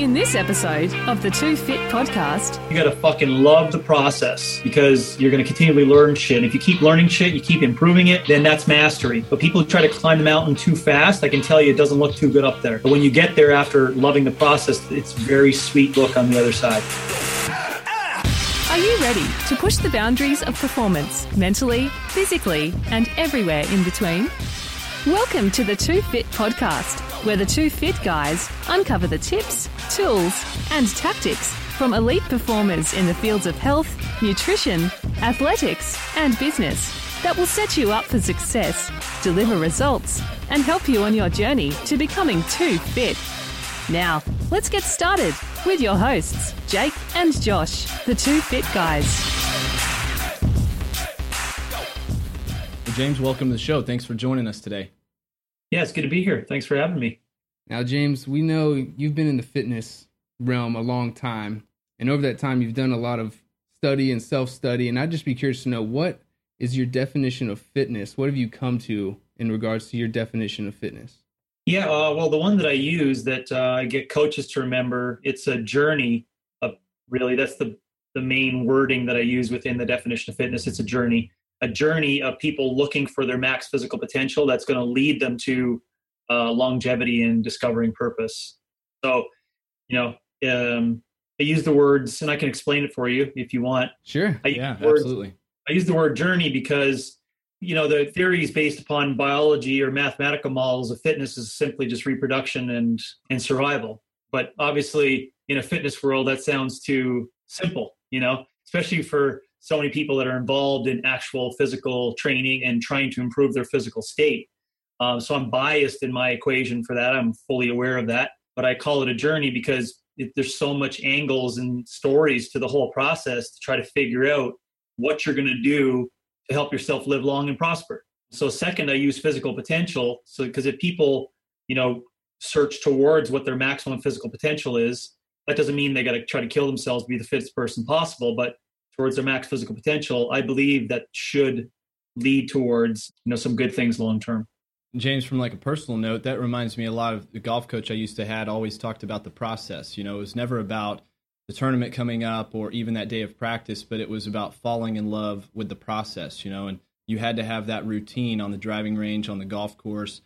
In this episode of the Two Fit podcast, You gotta fucking love the process because you're gonna continually learn shit. If you keep learning shit, you keep improving it, then that's mastery. But people who try to climb the mountain too fast, I can tell you it doesn't look too good up there. But when you get there after loving the process, it's very sweet look on the other side. are you ready to push the boundaries of performance mentally, physically, and everywhere in between? Welcome to the Two Fit podcast, where the two fit guys uncover the tips, tools, and tactics from elite performers in the fields of health, nutrition, athletics, and business that will set you up for success, deliver results, and help you on your journey to becoming too fit. Now, let's get started with your hosts, Jake and Josh, the two fit guys. Well, James, welcome to the show. Thanks for joining us today. Yeah, it's good to be here. Thanks for having me. Now, James, we know you've been in the fitness realm a long time, and over that time, you've done a lot of study and self study. And I'd just be curious to know what is your definition of fitness? What have you come to in regards to your definition of fitness? Yeah, uh, well, the one that I use that uh, I get coaches to remember, it's a journey. Of, really, that's the the main wording that I use within the definition of fitness. It's a journey, a journey of people looking for their max physical potential. That's going to lead them to uh, longevity and discovering purpose. So, you know, um, I use the words, and I can explain it for you if you want. Sure. I use yeah, words- absolutely. I use the word journey because you know the theory is based upon biology or mathematical models of fitness is simply just reproduction and and survival but obviously in a fitness world that sounds too simple you know especially for so many people that are involved in actual physical training and trying to improve their physical state um, so i'm biased in my equation for that i'm fully aware of that but i call it a journey because it, there's so much angles and stories to the whole process to try to figure out what you're going to do to help yourself live long and prosper. So second, I use physical potential. So because if people, you know, search towards what their maximum physical potential is, that doesn't mean they got to try to kill themselves be the fittest person possible, but towards their max physical potential, I believe that should lead towards, you know, some good things long term. James, from like a personal note, that reminds me a lot of the golf coach I used to had always talked about the process. You know, it was never about the tournament coming up or even that day of practice, but it was about falling in love with the process, you know, and you had to have that routine on the driving range, on the golf course.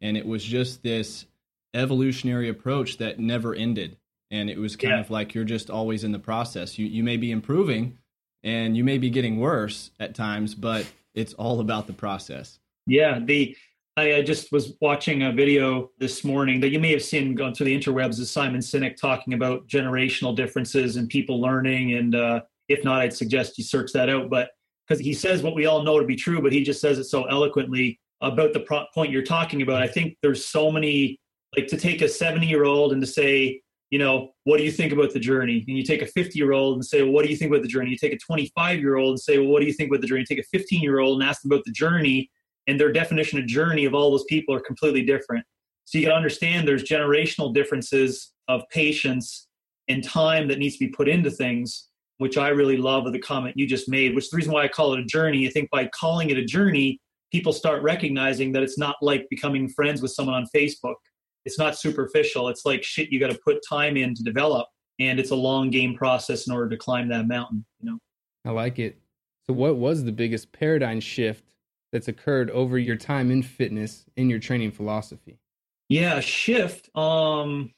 And it was just this evolutionary approach that never ended. And it was kind Yeah. of like you're just always in the process. You you may be improving and you may be getting worse at times, but it's all about the process. Yeah, the I, just was watching a video this morning that you may have seen going through the interwebs of Simon Sinek talking about generational differences and people learning. And uh, if not, I'd suggest you search that out. But because he says what we all know to be true, but he just says it so eloquently about the pro- point you're talking about. I think there's so many like to take a 70 year old and to say, you know, what do you think about the journey? And you take a 50 year old and say, well, what do you think about the journey? You take a 25 year old and say, well, what do you think about the journey? You take a 15 year old and ask them about the journey and their definition of journey of all those people are completely different. So you can understand there's generational differences of patience and time that needs to be put into things, which I really love of the comment you just made, which is the reason why I call it a journey. I think by calling it a journey, people start recognizing that it's not like becoming friends with someone on Facebook. It's not superficial. It's like shit you got to put time in to develop. And it's a long game process in order to climb that mountain, you know. I like it. So, what was the biggest paradigm shift that's occurred over your time in fitness in your training philosophy? Yeah, shift. Um,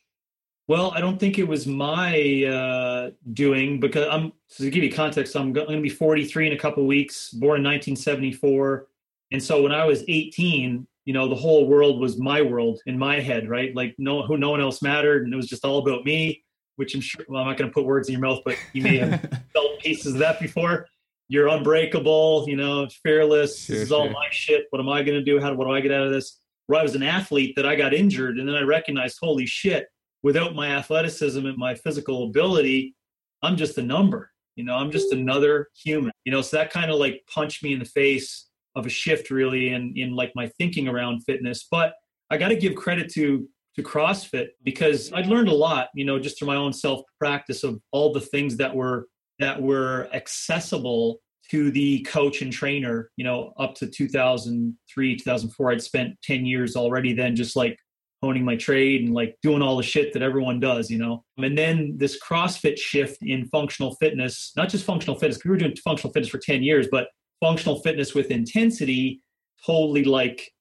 well, I don't think it was my uh, doing because I'm so to give you context. I'm going to be 43 in a couple weeks. Born in 1974, and so when I was 18, you know, the whole world was my world in my head, right? Like no, who no one else mattered, and it was just all about me. Which I'm sure. Well, I'm not going to put words in your mouth, but you may have felt pieces of that before. You're unbreakable, you know, fearless. Sure, this is all sure. my shit. What am I going to do? How? What do I get out of this? Where I was an athlete, that I got injured, and then I recognized, holy shit! Without my athleticism and my physical ability, I'm just a number. You know, I'm just another human. You know, so that kind of like punched me in the face of a shift, really, in in like my thinking around fitness. But I got to give credit to to CrossFit because I'd learned a lot, you know, just through my own self practice of all the things that were that were accessible to the coach and trainer, you know, up to 2003, 2004. I'd spent 10 years already then just like honing my trade and like doing all the shit that everyone does, you know. And then this CrossFit shift in functional fitness, not just functional fitness, we were doing functional fitness for 10 years, but functional fitness with intensity totally like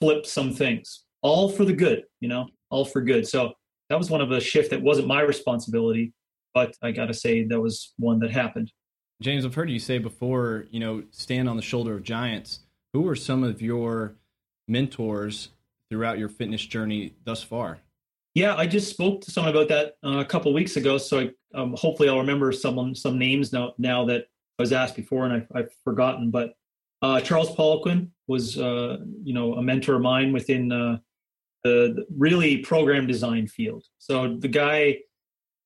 flipped some things, all for the good, you know, all for good. So that was one of the shift that wasn't my responsibility, but I got to say that was one that happened. James, I've heard you say before, you know, stand on the shoulder of giants. Who were some of your mentors throughout your fitness journey thus far? Yeah, I just spoke to someone about that uh, a couple weeks ago. So I, um, hopefully I'll remember some some names now now that I was asked before and I, have forgotten. But uh, Charles Poliquin was uh, you know a mentor of mine within uh, the, the really program design field. So the guy,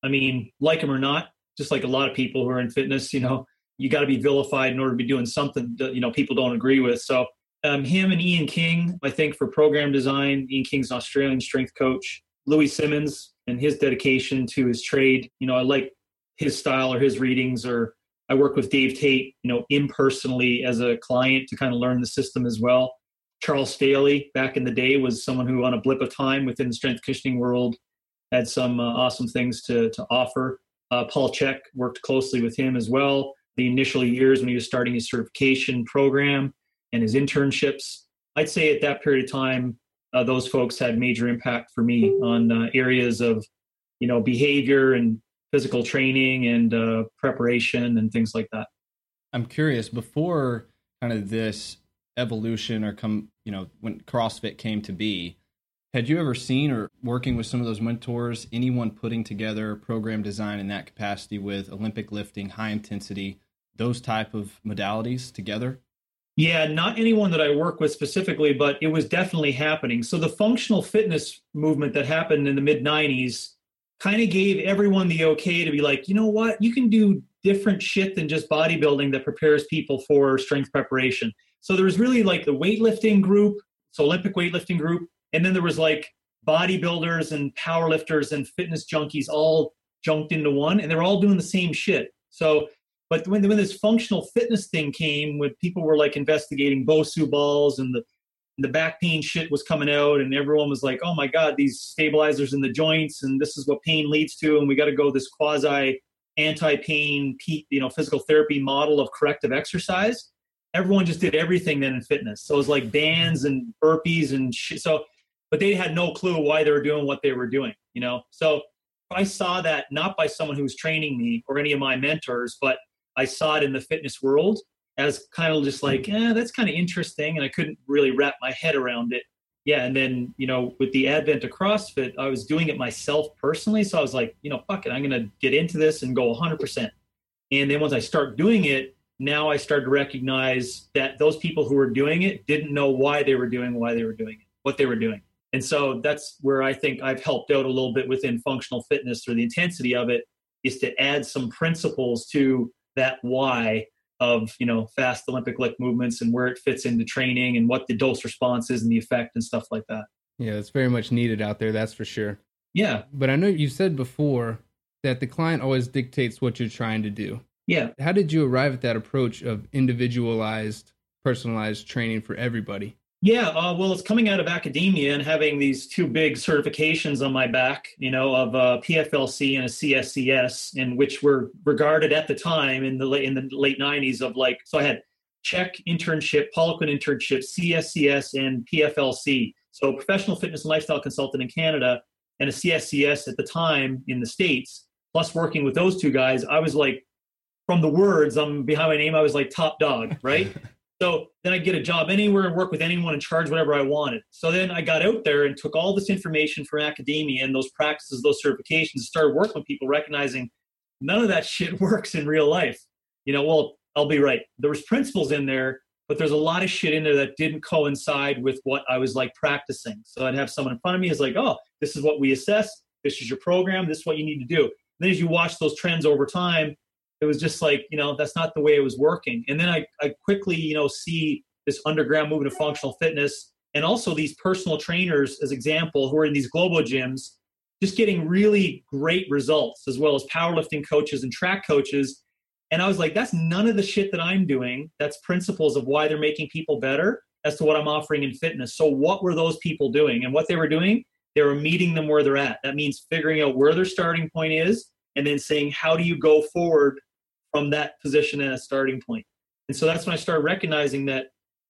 I mean, like him or not, just like a lot of people who are in fitness, you know, you got to be vilified in order to be doing something that you know people don't agree with. So um, him and Ian King, I think, for program design. Ian King's an Australian strength coach. Louie Simmons and his dedication to his trade. You know, I like his style or his readings. Or I work with Dave Tate, you know, impersonally as a client to kind of learn the system as well. Charles Staley, back in the day, was someone who, on a blip of time within the strength conditioning world, had some uh, awesome things to to offer. Uh, Paul Chek worked closely with him as well. The initial years when he was starting his certification program, and his internships. I'd say at that period of time, uh, those folks had major impact for me on uh, areas of, you know, behavior and physical training and uh, preparation and things like that. I'm curious before kind of this evolution or come, you know, when CrossFit came to be, had you ever seen or working with some of those mentors, anyone putting together program design in that capacity with Olympic lifting, high intensity, those type of modalities together? Yeah, not anyone that I work with specifically, but it was definitely happening. So the functional fitness movement that happened in the mid 90s kind of gave everyone the okay to be like, you know what, you can do different shit than just bodybuilding that prepares people for strength preparation. So there was really like the weightlifting group, so Olympic weightlifting group, and then there was like bodybuilders and powerlifters and fitness junkies all junked into one, and they're all doing the same shit. So but when, when this functional fitness thing came, when people were like investigating Bosu balls and the the back pain shit was coming out, and everyone was like, "Oh my god, these stabilizers in the joints, and this is what pain leads to, and we got to go this quasi anti-pain, you know, physical therapy model of corrective exercise." Everyone just did everything then in fitness. So it was like bands and burpees and shit. So, but they had no clue why they were doing what they were doing, you know. So I saw that not by someone who was training me or any of my mentors, but I saw it in the fitness world as kind of just like, eh, that's kind of interesting. And I couldn't really wrap my head around it. Yeah. And then, you know, with the advent of CrossFit, I was doing it myself personally. So I was like, you know, fuck it, I'm going to get into this and go 100%. And then once I start doing it, now I started to recognize that those people who were doing it didn't know why they were doing why they were doing it, what they were doing. And so that's where I think I've helped out a little bit within functional fitness or the intensity of it is to add some principles to that why of you know fast Olympic lift movements and where it fits into training and what the dose response is and the effect and stuff like that. Yeah, it's very much needed out there. That's for sure. Yeah, but I know you said before that the client always dictates what you're trying to do. Yeah. How did you arrive at that approach of individualized, personalized training for everybody? Yeah, uh, well, it's coming out of academia and having these two big certifications on my back, you know, of a PFLC and a CSCS, in which were regarded at the time in the late in the late '90s of like. So I had CHEK internship, Poliquin internship, CSCS, and PFLC. So professional fitness and lifestyle consultant in Canada, and a CSCS at the time in the states. Plus working with those two guys, I was like, from the words I'm behind my name, I was like top dog, right? So then I get a job anywhere and work with anyone and charge whatever I wanted. So then I got out there and took all this information from academia and those practices, those certifications, and started working with people, recognizing none of that shit works in real life. You know, well, I'll be right. There was principles in there, but there's a lot of shit in there that didn't coincide with what I was like practicing. So I'd have someone in front of me is like, oh, this is what we assess. This is your program. This is what you need to do. And then as you watch those trends over time, it was just like you know that's not the way it was working. And then i, I quickly you know see this underground movement of functional fitness and also these personal trainers as example who are in these globo gyms just getting really great results as well as powerlifting coaches and track coaches. And i was like that's none of the shit that i'm doing. That's principles of why they're making people better as to what i'm offering in fitness. So what were those people doing? And what they were doing they were meeting them where they're at. That means figuring out where their starting point is and then saying, how do you go forward from that position and a starting point? And so that's when I started recognizing that,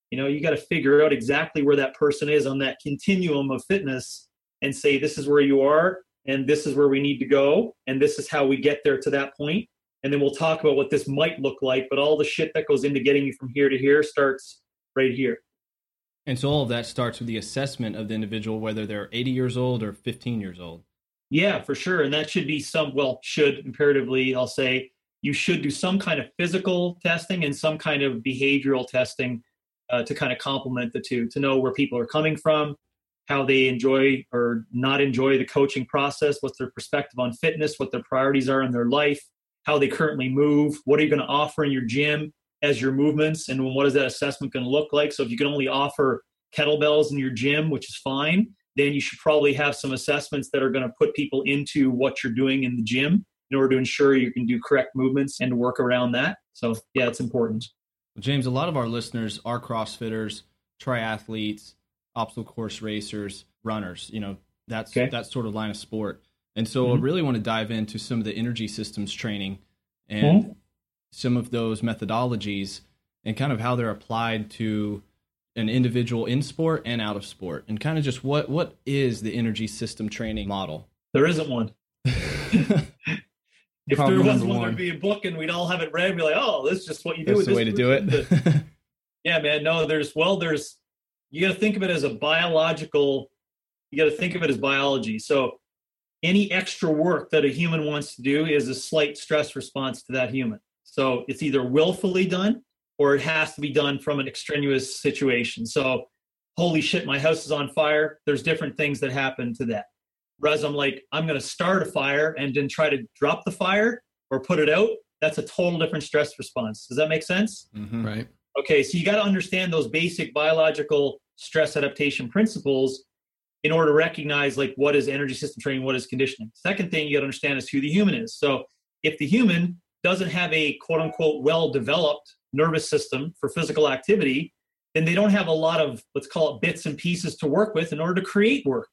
you know, you got to figure out exactly where that person is on that continuum of fitness and say, this is where you are and this is where we need to go and this is how we get there to that point. And then we'll talk about what this might look like but all the shit that goes into getting you from here to here starts right here. And so all of that starts with the assessment of the individual whether they're 80 years old or 15 years old. Yeah for sure. And that should be some well should imperatively i'll say you should do some kind of physical testing and some kind of behavioral testing uh, to kind of complement the two to know where people are coming from how they enjoy or not enjoy the coaching process, what's their perspective on fitness, what their priorities are in their life, how they currently move, what are you going to offer in your gym as your movements, and what is that assessment going to look like. So if you can only offer kettlebells in your gym, which is fine, then you should probably have some assessments that are going to put people into what you're doing in the gym in order to ensure you can do correct movements and work around that. So yeah, it's important. James, a lot of our listeners are CrossFitters, triathletes, obstacle course racers, runners. You know, that's okay. that sort of line of sport. And so mm-hmm. I really want to dive into some of the energy systems training and mm-hmm. some of those methodologies and kind of how they're applied to an individual in sport and out of sport and kind of just what what is the energy system training model there isn't one if there was one, there'd be a book and we'd all have it read and be like oh this is just what you do that's the way to do it. Yeah man no there's well there's you got to think of it as a biological you got to think of it as biology. So any extra work that a human wants to do is a slight stress response to that human. So it's either willfully done or it has to be done from an extraneous situation. So holy shit my house is on fire. There's different things that happen to that whereas i'm like i'm going to start a fire and then try to drop the fire or put it out that's a total different stress response does that make sense mm-hmm. right Okay, so you got to understand those basic biological stress adaptation principles in order to recognize like what is energy system training, what is conditioning. Second thing you got to understand is who the human is. So if the human doesn't have a quote unquote well developed nervous system for physical activity, then they don't have a lot of let's call it bits and pieces to work with in order to create work.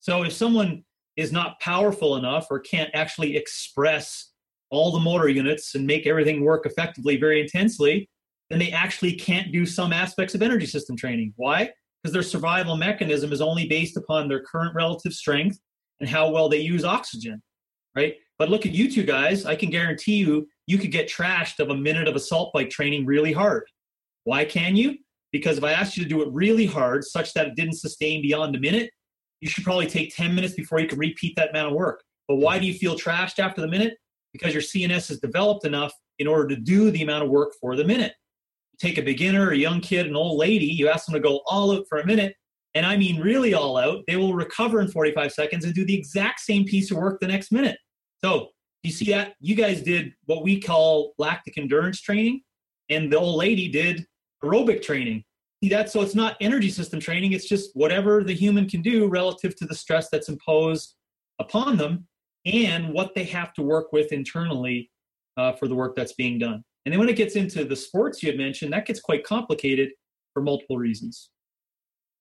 So if someone is not powerful enough or can't actually express all the motor units and make everything work effectively very intensely, then they actually can't do some aspects of energy system training. Why? Because their survival mechanism is only based upon their current relative strength and how well they use oxygen, right? But look at you two guys. I can guarantee you, you could get trashed of a minute of assault bike training really hard. Why can you? Because if I asked you to do it really hard, such that it didn't sustain beyond a minute, you should probably take 10 minutes before you can repeat that amount of work. But why do you feel trashed after the minute? Because your CNS is developed enough in order to do the amount of work for the minute take a beginner, a young kid, an old lady, you ask them to go all out for a minute, and I mean really all out, they will recover in 45 seconds and do the exact same piece of work the next minute. So, you see that? You guys did what we call lactic endurance training, and the old lady did aerobic training. See that? So it's not energy system training, it's just whatever the human can do relative to the stress that's imposed upon them and what they have to work with internally uh, for the work that's being done. And then when it gets into the sports you had mentioned, that gets quite complicated for multiple reasons.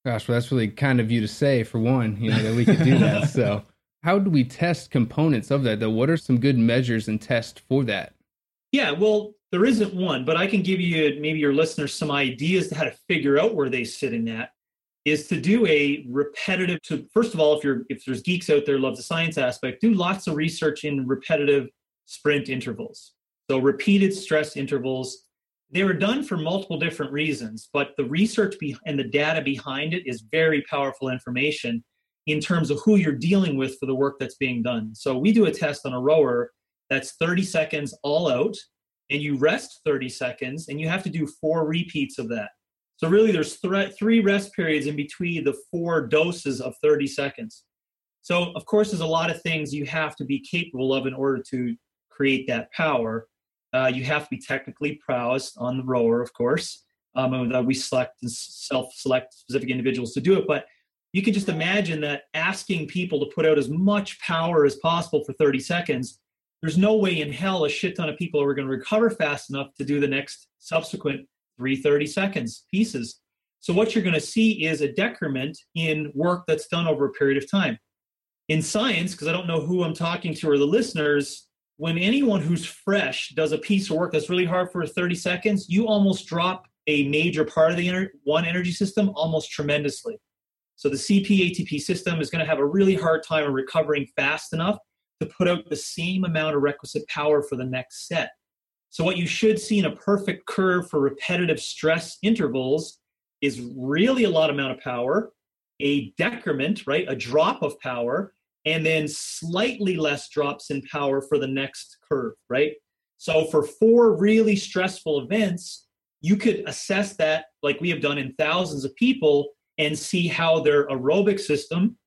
Gosh, well, that's really kind of you to say, for one, you know, that we could do that. so, how do we test components of that, though? What are some good measures and tests for that? Yeah, well, there isn't one, but I can give you, maybe your listeners, some ideas to how to figure out where they sit in that. Is to do a repetitive. To first of all, if you're if there's geeks out there love the science aspect, do lots of research in repetitive sprint intervals. So repeated stress intervals, they were done for multiple different reasons, but the research be- and the data behind it is very powerful information in terms of who you're dealing with for the work that's being done. So we do a test on a rower that's 30 seconds all out, and you rest 30 seconds, and you have to do four repeats of that. So really, there's th- three rest periods in between the four doses of 30 seconds. So of course, there's a lot of things you have to be capable of in order to create that power. Uh, you have to be technically prowess on the rower, of course. Um, and, we select and self-select specific individuals to do it, but you can just imagine that asking people to put out as much power as possible for 30 seconds. There's no way in hell a shit ton of people are going to recover fast enough to do the next subsequent 330 seconds pieces. So what you're going to see is a decrement in work that's done over a period of time. in science, because I don't know who I'm talking to or the listeners, when anyone who's fresh does a piece of work that's really hard for 30 seconds, you almost drop a major part of the ener- one energy system almost tremendously. So the CP ATP system is going to have a really hard time recovering fast enough to put out the same amount of requisite power for the next set. So what you should see in a perfect curve for repetitive stress intervals is really a lot amount of power, a decrement, right, a drop of power, and then slightly less drops in power for the next curve, right? So for four really stressful events, you could assess that like we have done in thousands of people and see how their aerobic system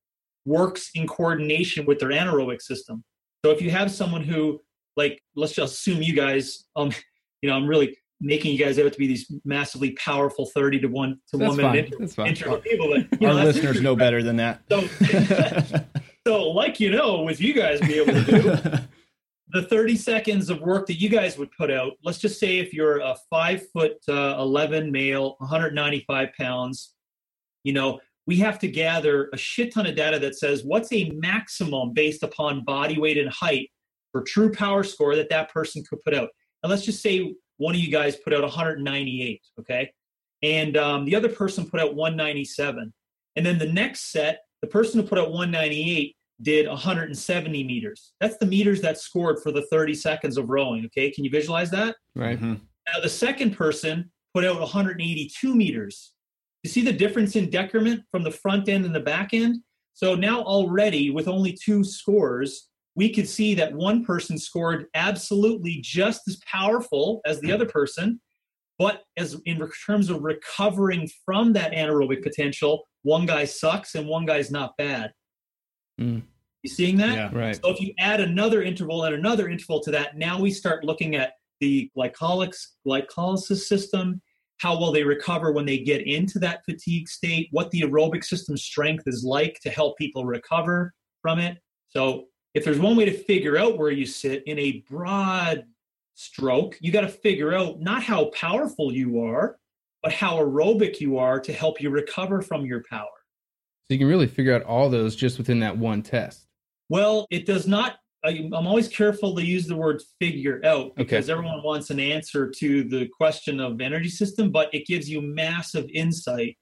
works in coordination with their anaerobic system. So if you have someone who like let's just assume you guys um you know, I'm really making you guys out to be these massively powerful 30 to 1 to That's 1 fine. minute intro people Our know, that's- listeners know better than that. So, so like you know with you guys be able to do the 30 seconds of work that you guys would put out let's just say if you're a five foot uh, 11 male 195 pounds you know we have to gather a shit ton of data that says what's a maximum based upon body weight and height for true power score that that person could put out and let's just say one of you guys put out 198 okay and um, the other person put out 197 and then the next set the person who put out 198 did 170 meters. That's the meters that scored for the 30 seconds of rowing. Okay, can you visualize that? Right. Mhm. Now the second person put out 182 meters. You see the difference in decrement from the front end and the back end? So now already with only two scores, we could see that one person scored absolutely just as powerful as the other person, but as in terms of recovering from that anaerobic potential, one guy sucks and one guy's not bad. Mm. You seeing that? Yeah. Right. So if you add another interval and another interval to that, now we start looking at the glycolytic, glycolysis system, how well they recover when they get into that fatigue state, what the aerobic system strength is like to help people recover from it. So if there's one way to figure out where you sit in a broad stroke, you got to figure out not how powerful you are, but how aerobic you are to help you recover from your power. So you can really figure out all those just within that one test. Well, it does not. I, I'm always careful to use the word figure out because Okay. everyone wants an answer to the question of energy system, but it gives you massive insight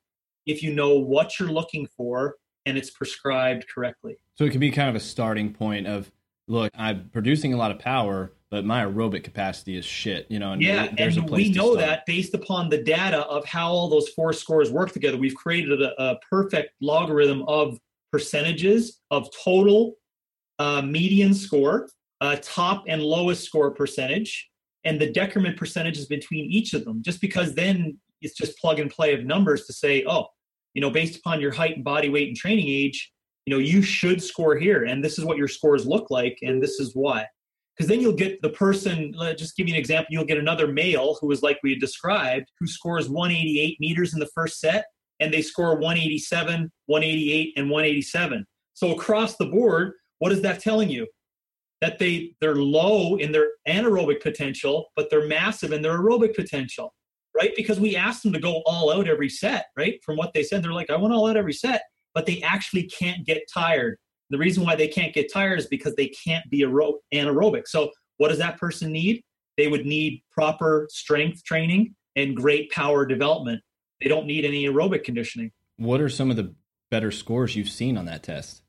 if you know what you're looking for and it's prescribed correctly. So it can be kind of a starting point of, look, I'm producing a lot of power, but my aerobic capacity is shit. You know, and Yeah, there's a and place we to know that based upon the data of how all those four scores work together. We've created a, a perfect logarithm of percentages of total uh, median score, uh, top and lowest score percentage, and the decrement percentages between each of them. Just because then it's just plug and play of numbers to say, oh, you know, based upon your height and body weight and training age, you know, you should score here, and this is what your scores look like, and this is why because then you'll get the person just give you an example you'll get another male who is like we described who scores 188 meters in the first set and they score 187 188 and 187 so across the board what is that telling you that they they're low in their anaerobic potential but they're massive in their aerobic potential right because we asked them to go all out every set right from what they said they're like i want all out every set but they actually can't get tired the reason why they can't get tired is because they can't be aero- anaerobic. So, what does that person need? They would need proper strength training and great power development. They don't need any aerobic conditioning. What are some of the better scores you've seen on that test?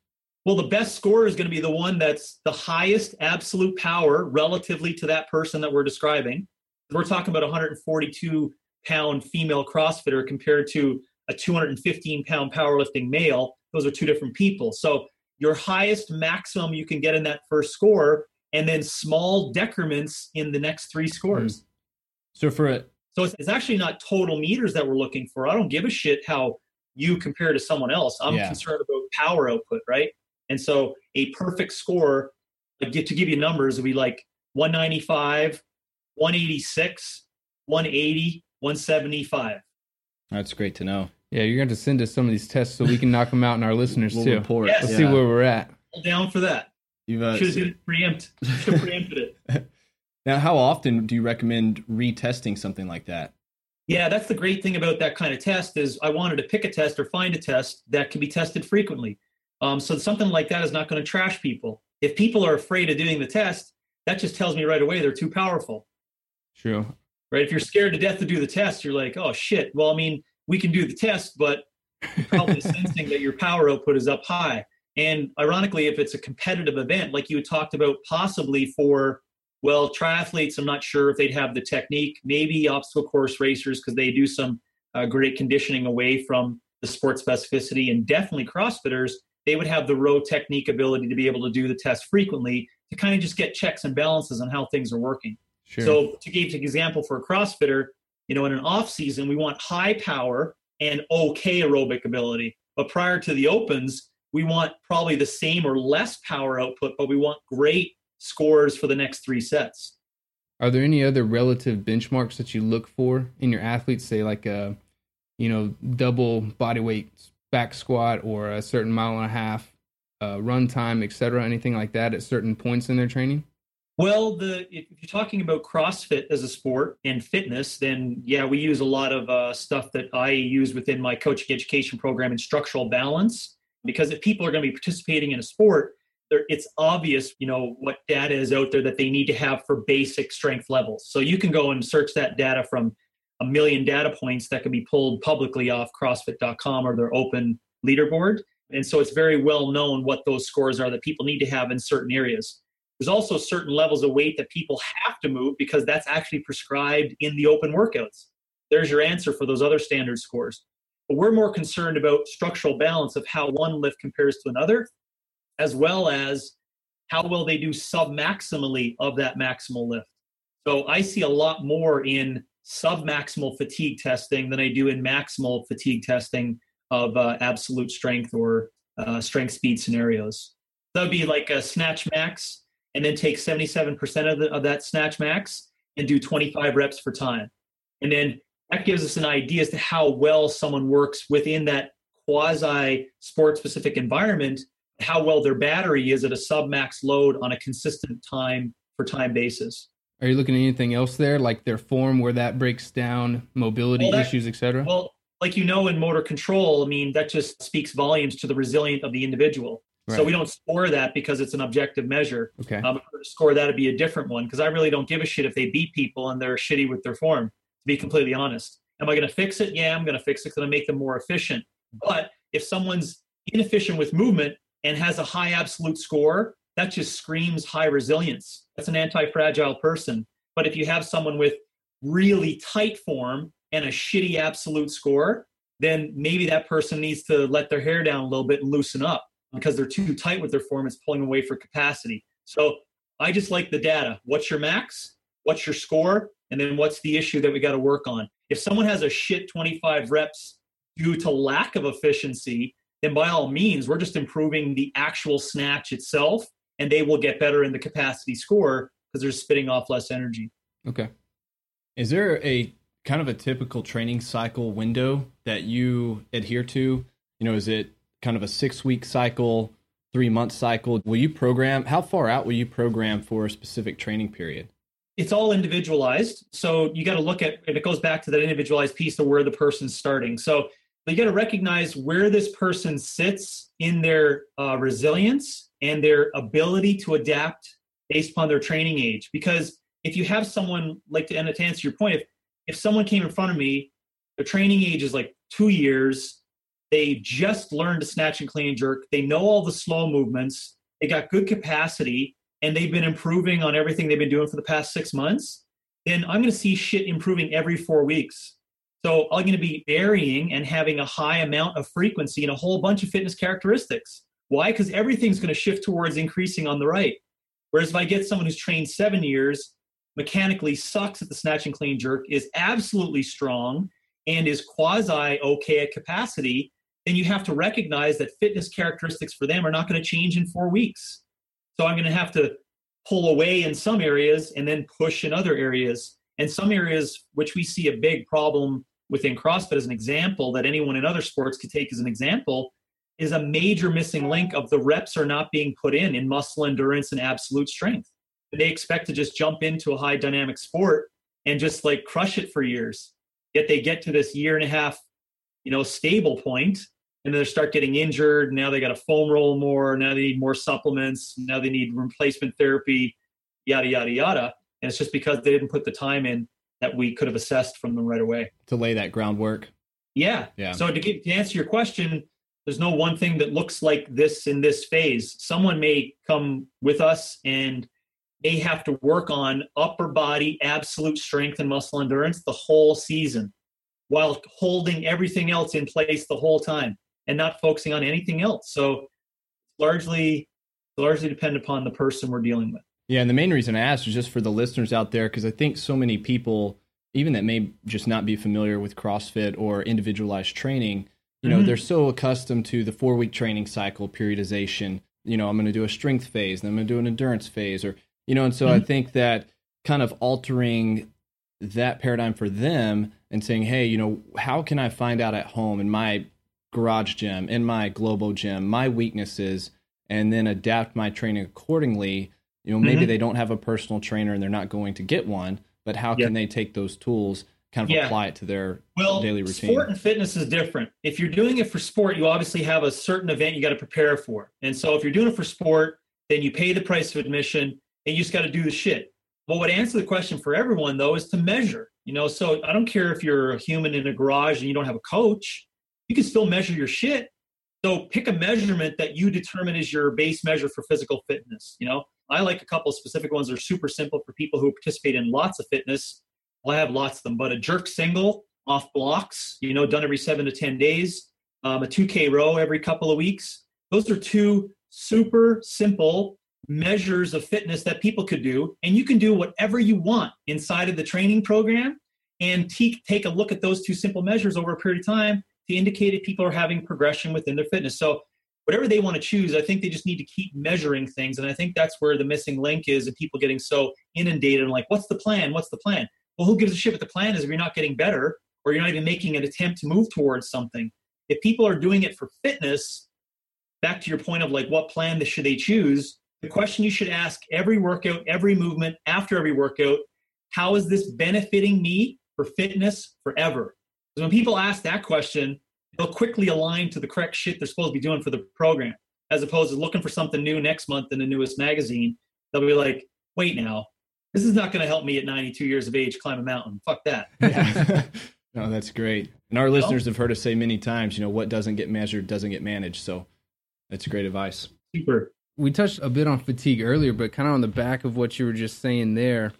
Well, the best score is going to be the one that's the highest absolute power relatively to that person that we're describing. We're talking about a 142 pound female CrossFitter compared to a 215 pound powerlifting male. Those are two different people. So, your highest maximum you can get in that first score, and then small decrements in the next three scores. Hmm. So for a So it's, it's actually not total meters that we're looking for. I don't give a shit how you compare to someone else. I'm Yeah. concerned about power output, right? And so a perfect score, like, get to give you numbers, would be like 195, 186, 180, 175. that's great to know. Yeah, you're going to send us some of these tests so we can knock them out and our listeners We'll too. report. Yes. Let's Yeah. see where we're at. All down for that. You've, uh, Should have preempt. Should have preempted it. now, how often do you recommend retesting something like that? Yeah, that's the great thing about that kind of test is I wanted to pick a test or find a test that can be tested frequently. Um, so something like that is not going to trash people. If people are afraid of doing the test, that just tells me right away they're too powerful. True. Right. If you're scared to death to do the test, you're like, oh shit. Well, I mean, we can do the test, but probably sensing that your power output is up high. And ironically, if it's a competitive event, like you had talked about, possibly for well, triathletes, I'm not sure if they'd have the technique. Maybe obstacle course racers because they do some uh, great conditioning away from the sport specificity, and definitely CrossFitters. They would have the row technique ability to be able to do the test frequently to kind of just get checks and balances on how things are working. Sure. So to give an example for a CrossFitter, you know, in an off season, we want high power and okay aerobic ability. But prior to the opens, we want probably the same or less power output, but we want great scores for the next three sets. Are there any other relative benchmarks that you look for in your athletes, say like a, you know, double body weight back squat or a certain mile and a half uh, run time, et cetera, anything like that at certain points in their training? Well, the if you're talking about CrossFit as a sport and fitness, then yeah, we use a lot of uh, stuff that I use within my coaching education program in structural balance. Because if people are going to be participating in a sport, it's obvious, you know, what data is out there that they need to have for basic strength levels. So you can go and search that data from a million data points that can be pulled publicly off CrossFit.com or their open leaderboard. And so it's very well known what those scores are that people need to have in certain areas. There's also certain levels of weight that people have to move because that's actually prescribed in the open workouts. There's your answer for those other standard scores. But we're more concerned about structural balance of how one lift compares to another, as well as how well they do submaximally of that maximal lift. So I see a lot more in submaximal fatigue testing than I do in maximal fatigue testing of uh, absolute strength or uh, strength speed scenarios. That would be like a snatch max and then take 77% of, the, of that snatch max and do 25 reps for time. And then that gives us an idea as to how well someone works within that quasi sport specific environment, how well their battery is at a sub max load on a consistent time for time basis. Are you looking at anything else there, like their form, where that breaks down mobility well, that, issues, etc.? Well, like you know, in motor control, I mean, that just speaks volumes to the resilience of the individual. Right. So we don't score that because it's an objective measure. Okay. Um, score that would be a different one because I really don't give a shit if they beat people and they're shitty with their form. To be completely honest, am I going to fix it? Yeah, I'm going to fix it. Going to make them more efficient. But if someone's inefficient with movement and has a high absolute score, that just screams high resilience. That's an anti-fragile person. But if you have someone with really tight form and a shitty absolute score, then maybe that person needs to let their hair down a little bit and loosen up because they're too tight with their form. It's pulling away for capacity. So I just like the data. What's your max? What's your score? And then what's the issue that we got to work on? If someone has a shit 25 reps due to lack of efficiency, then by all means, we're just improving the actual snatch itself, and they will get better in the capacity score because they're spitting off less energy. Okay. Is there a kind of a typical training cycle window that you adhere to? You know, is it kind of a six week cycle, three month cycle? Will you program? How far out will you program for a specific training period? It's all individualized. So you got to look at, and it goes back to that individualized piece of where the person's starting. So you got to recognize where this person sits in their uh, resilience and their ability to adapt based upon their training age. Because if you have someone like to, and to answer your point, if, if someone came in front of me, their training age is like two years, they just learned to snatch and clean and jerk. They know all the slow movements. They got good capacity and they've been improving on everything they've been doing for the past six months. Then I'm going to see shit improving every four weeks. So I'm going to be varying and having a high amount of frequency and a whole bunch of fitness characteristics. Why? Because everything's going to shift towards increasing on the right. Whereas if I get someone who's trained seven years, mechanically sucks at the snatch and clean jerk, is absolutely strong, and is quasi okay at capacity, then you have to recognize that fitness characteristics for them are not going to change in four weeks. So I'm going to have to pull away in some areas and then push in other areas. And some areas, which we see a big problem within CrossFit as an example, that anyone in other sports could take as an example, is a major missing link of the reps are not being put in in muscle endurance and absolute strength. They expect to just jump into a high dynamic sport and just like crush it for years. Yet they get to this year and a half, you know, stable point and then they start getting injured. Now they got to foam roll more. Now they need more supplements. Now they need replacement therapy, yada, yada, yada. And it's just because they didn't put the time in that we could have assessed from them right away. To lay that groundwork. Yeah. Yeah. So to, get, to answer your question, there's no one thing that looks like this in this phase. Someone may come with us and they have to work on upper body absolute strength and muscle endurance the whole season while holding everything else in place the whole time and not focusing on anything else. So largely largely depend upon the person we're dealing with. Yeah, and the main reason I asked is just for the listeners out there because I think so many people, even that may just not be familiar with CrossFit or individualized training, you know, mm-hmm. they're so accustomed to the four week training cycle periodization. You know, I'm going to do a strength phase, then I'm going to do an endurance phase, or you know, and so mm-hmm. I think that kind of altering that paradigm for them and saying, hey, you know, how can I find out at home in my garage gym, in my globo gym, my weaknesses, and then adapt my training accordingly? You know, maybe mm-hmm. they don't have a personal trainer and they're not going to get one, but how can they take those tools, kind of yeah. apply it to their well, daily routine? Sport and fitness is different. If you're doing it for sport, you obviously have a certain event you got to prepare for. And so if you're doing it for sport, then you pay the price of admission and you just got to do the shit. What would answer the question for everyone though is to measure. You know, so I don't care if you're a human in a garage and you don't have a coach, you can still measure your shit. So pick a measurement that you determine is your base measure for physical fitness. You know, I like a couple specific ones that are super simple for people who participate in lots of fitness. I have lots of them, but a jerk single off blocks, you know, done every seven to 10 days, um, a 2K row every couple of weeks. Those are two super simple measures of fitness that people could do. And you can do whatever you want inside of the training program and te- take a look at those two simple measures over a period of time to indicate if people are having progression within their fitness. So, whatever they want to choose, I think they just need to keep measuring things. And I think that's where the missing link is and people getting so inundated and like, what's the plan? What's the plan? Well, who gives a shit what the plan is if you're not getting better or you're not even making an attempt to move towards something? If people are doing it for fitness, back to your point of like, what plan should they choose? The question you should ask every workout, every movement, after every workout how is this benefiting me for fitness forever? Because when people ask that question, they'll quickly align to the correct shit they're supposed to be doing for the program, as opposed to looking for something new next month in the newest magazine. They'll be like, wait now, this is not going to help me at 92 years of age climb a mountain. Fuck that. no, that's great. And our listeners have heard us say many times, you know, what doesn't get measured doesn't get managed. So that's great advice. Super we touched a bit on fatigue earlier, but kind of on the back of what you were just saying there.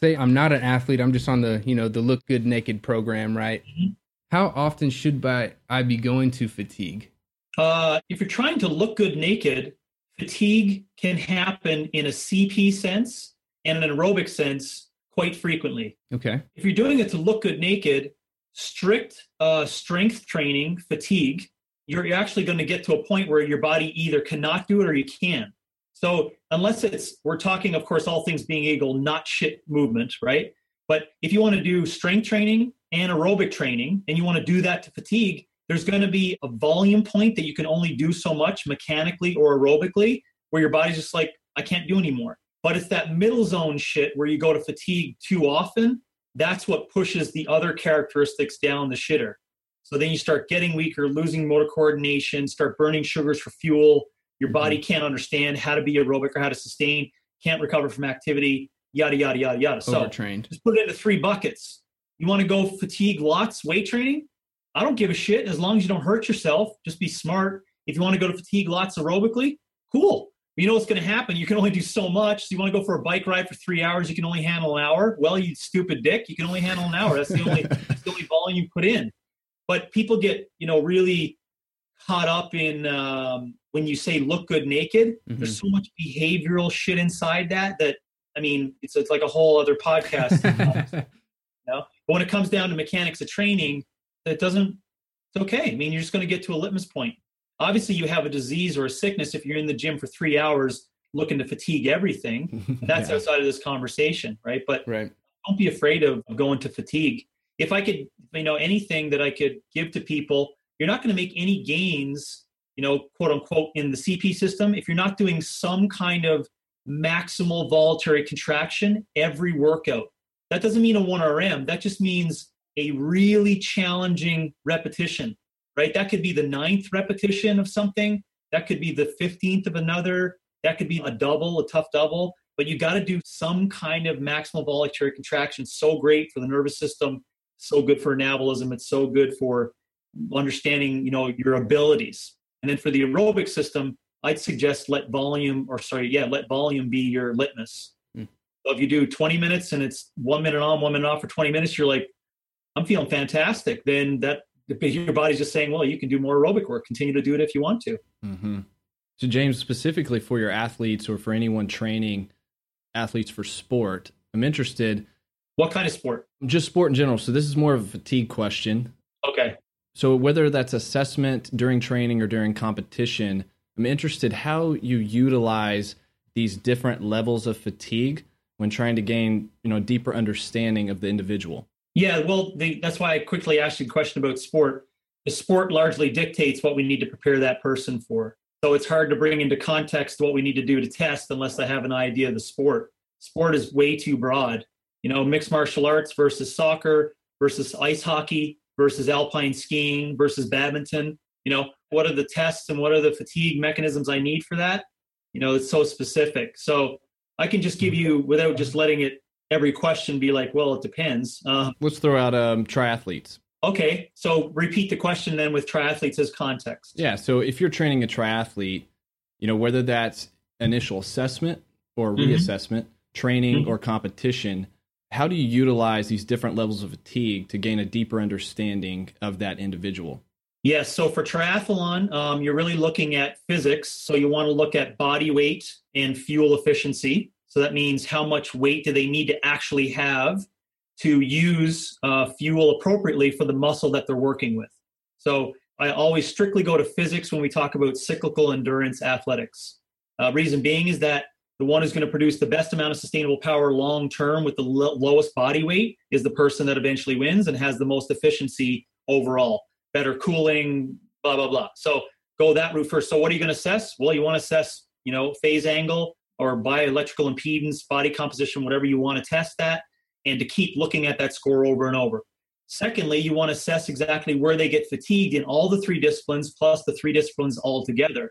Say I'm not an athlete, I'm just on the, you know, the look good naked program, right? Mm-hmm. How often should I be going to fatigue? Uh, if you're trying to look good naked, fatigue can happen in a CP sense and an aerobic sense quite frequently. Okay. If you're doing it to look good naked, strict uh, strength training, fatigue, you're actually going to get to a point where your body either cannot do it or you can. So unless it's we're talking, of course, all things being equal, not shit movement, right? But if you want to do strength training and aerobic training, and you want to do that to fatigue, there's going to be a volume point that you can only do so much mechanically or aerobically, where your body's just like, I can't do anymore. But it's that middle zone shit where you go to fatigue too often. That's what pushes the other characteristics down the shitter. So then you start getting weaker, losing motor coordination, start burning sugars for fuel. Your body mm-hmm. can't understand how to be aerobic or how to sustain, can't recover from activity, yada, yada, yada, yada. So Overtrained. just put it into three buckets. You want to go fatigue lots, weight training? I don't give a shit as long as you don't hurt yourself. Just be smart. If you want to go to fatigue lots aerobically, cool. You know what's going to happen. You can only do so much. So you want to go for a bike ride for three hours, you can only handle an hour. Well, you stupid dick, you can only handle an hour. That's the only that's the only volume you put in but people get you know really caught up in um, when you say look good naked mm-hmm. there's so much behavioral shit inside that that i mean it's, it's like a whole other podcast you know? but when it comes down to mechanics of training it doesn't it's okay i mean you're just going to get to a litmus point obviously you have a disease or a sickness if you're in the gym for three hours looking to fatigue everything that's yeah. outside of this conversation right but right. don't be afraid of going to fatigue if I could, you know, anything that I could give to people, you're not going to make any gains, you know, quote unquote, in the CP system if you're not doing some kind of maximal voluntary contraction every workout. That doesn't mean a 1RM. That just means a really challenging repetition. Right? That could be the ninth repetition of something. That could be the 15th of another. That could be a double, a tough double. But you got to do some kind of maximal voluntary contraction. So great for the nervous system. So good for anabolism. It's so good for understanding, you know, your abilities. And then for the aerobic system, I'd suggest let volume, or sorry, yeah, let volume be your litmus. Mm. So if you do 20 minutes and it's one minute on, one minute off for 20 minutes, you're like, I'm feeling fantastic. Then that your body's just saying, well, you can do more aerobic work. Continue to do it if you want to. Mm-hmm. So, James, specifically for your athletes or for anyone training athletes for sport, I'm interested. What kind of sport? Just sport in general. So, this is more of a fatigue question. Okay. So, whether that's assessment during training or during competition, I'm interested how you utilize these different levels of fatigue when trying to gain, you know, deeper understanding of the individual. Yeah, well, the, that's why I quickly asked you a question about sport. The sport largely dictates what we need to prepare that person for. So it's hard to bring into context what we need to do to test unless I have an idea of the sport. Sport is way too broad. You know, mixed martial arts versus soccer versus ice hockey versus alpine skiing versus badminton. You know, what are the tests and what are the fatigue mechanisms I need for that? You know, it's so specific. So I can just give you, without just letting it every question be like, well, it depends. Uh, Let's throw out um, triathletes. Okay, so repeat the question then with triathletes as context. Yeah, so if you're training a triathlete, you know, whether that's initial assessment or mm-hmm. reassessment, mm-hmm. training mm-hmm. or competition, how do you utilize these different levels of fatigue to gain a deeper understanding of that individual? Yes, so for triathlon, um, you're really looking at physics. So you want to look at body weight and fuel efficiency. So that means how much weight do they need to actually have to use uh, fuel appropriately for the muscle that they're working with. So I always strictly go to physics when we talk about cyclical endurance athletics. Uh, reason being is that the one who's going to produce the best amount of sustainable power long term with the lo- lowest body weight is the person that eventually wins and has the most efficiency overall. Better cooling, blah blah blah. So go that route first. So what are you going to assess? Well, you want to assess, you know, phase angle or bioelectrical impedance, body composition, whatever you want to test that and to keep looking at that score over and over. Secondly, you want to assess exactly where they get fatigued in all the three disciplines plus the three disciplines all together.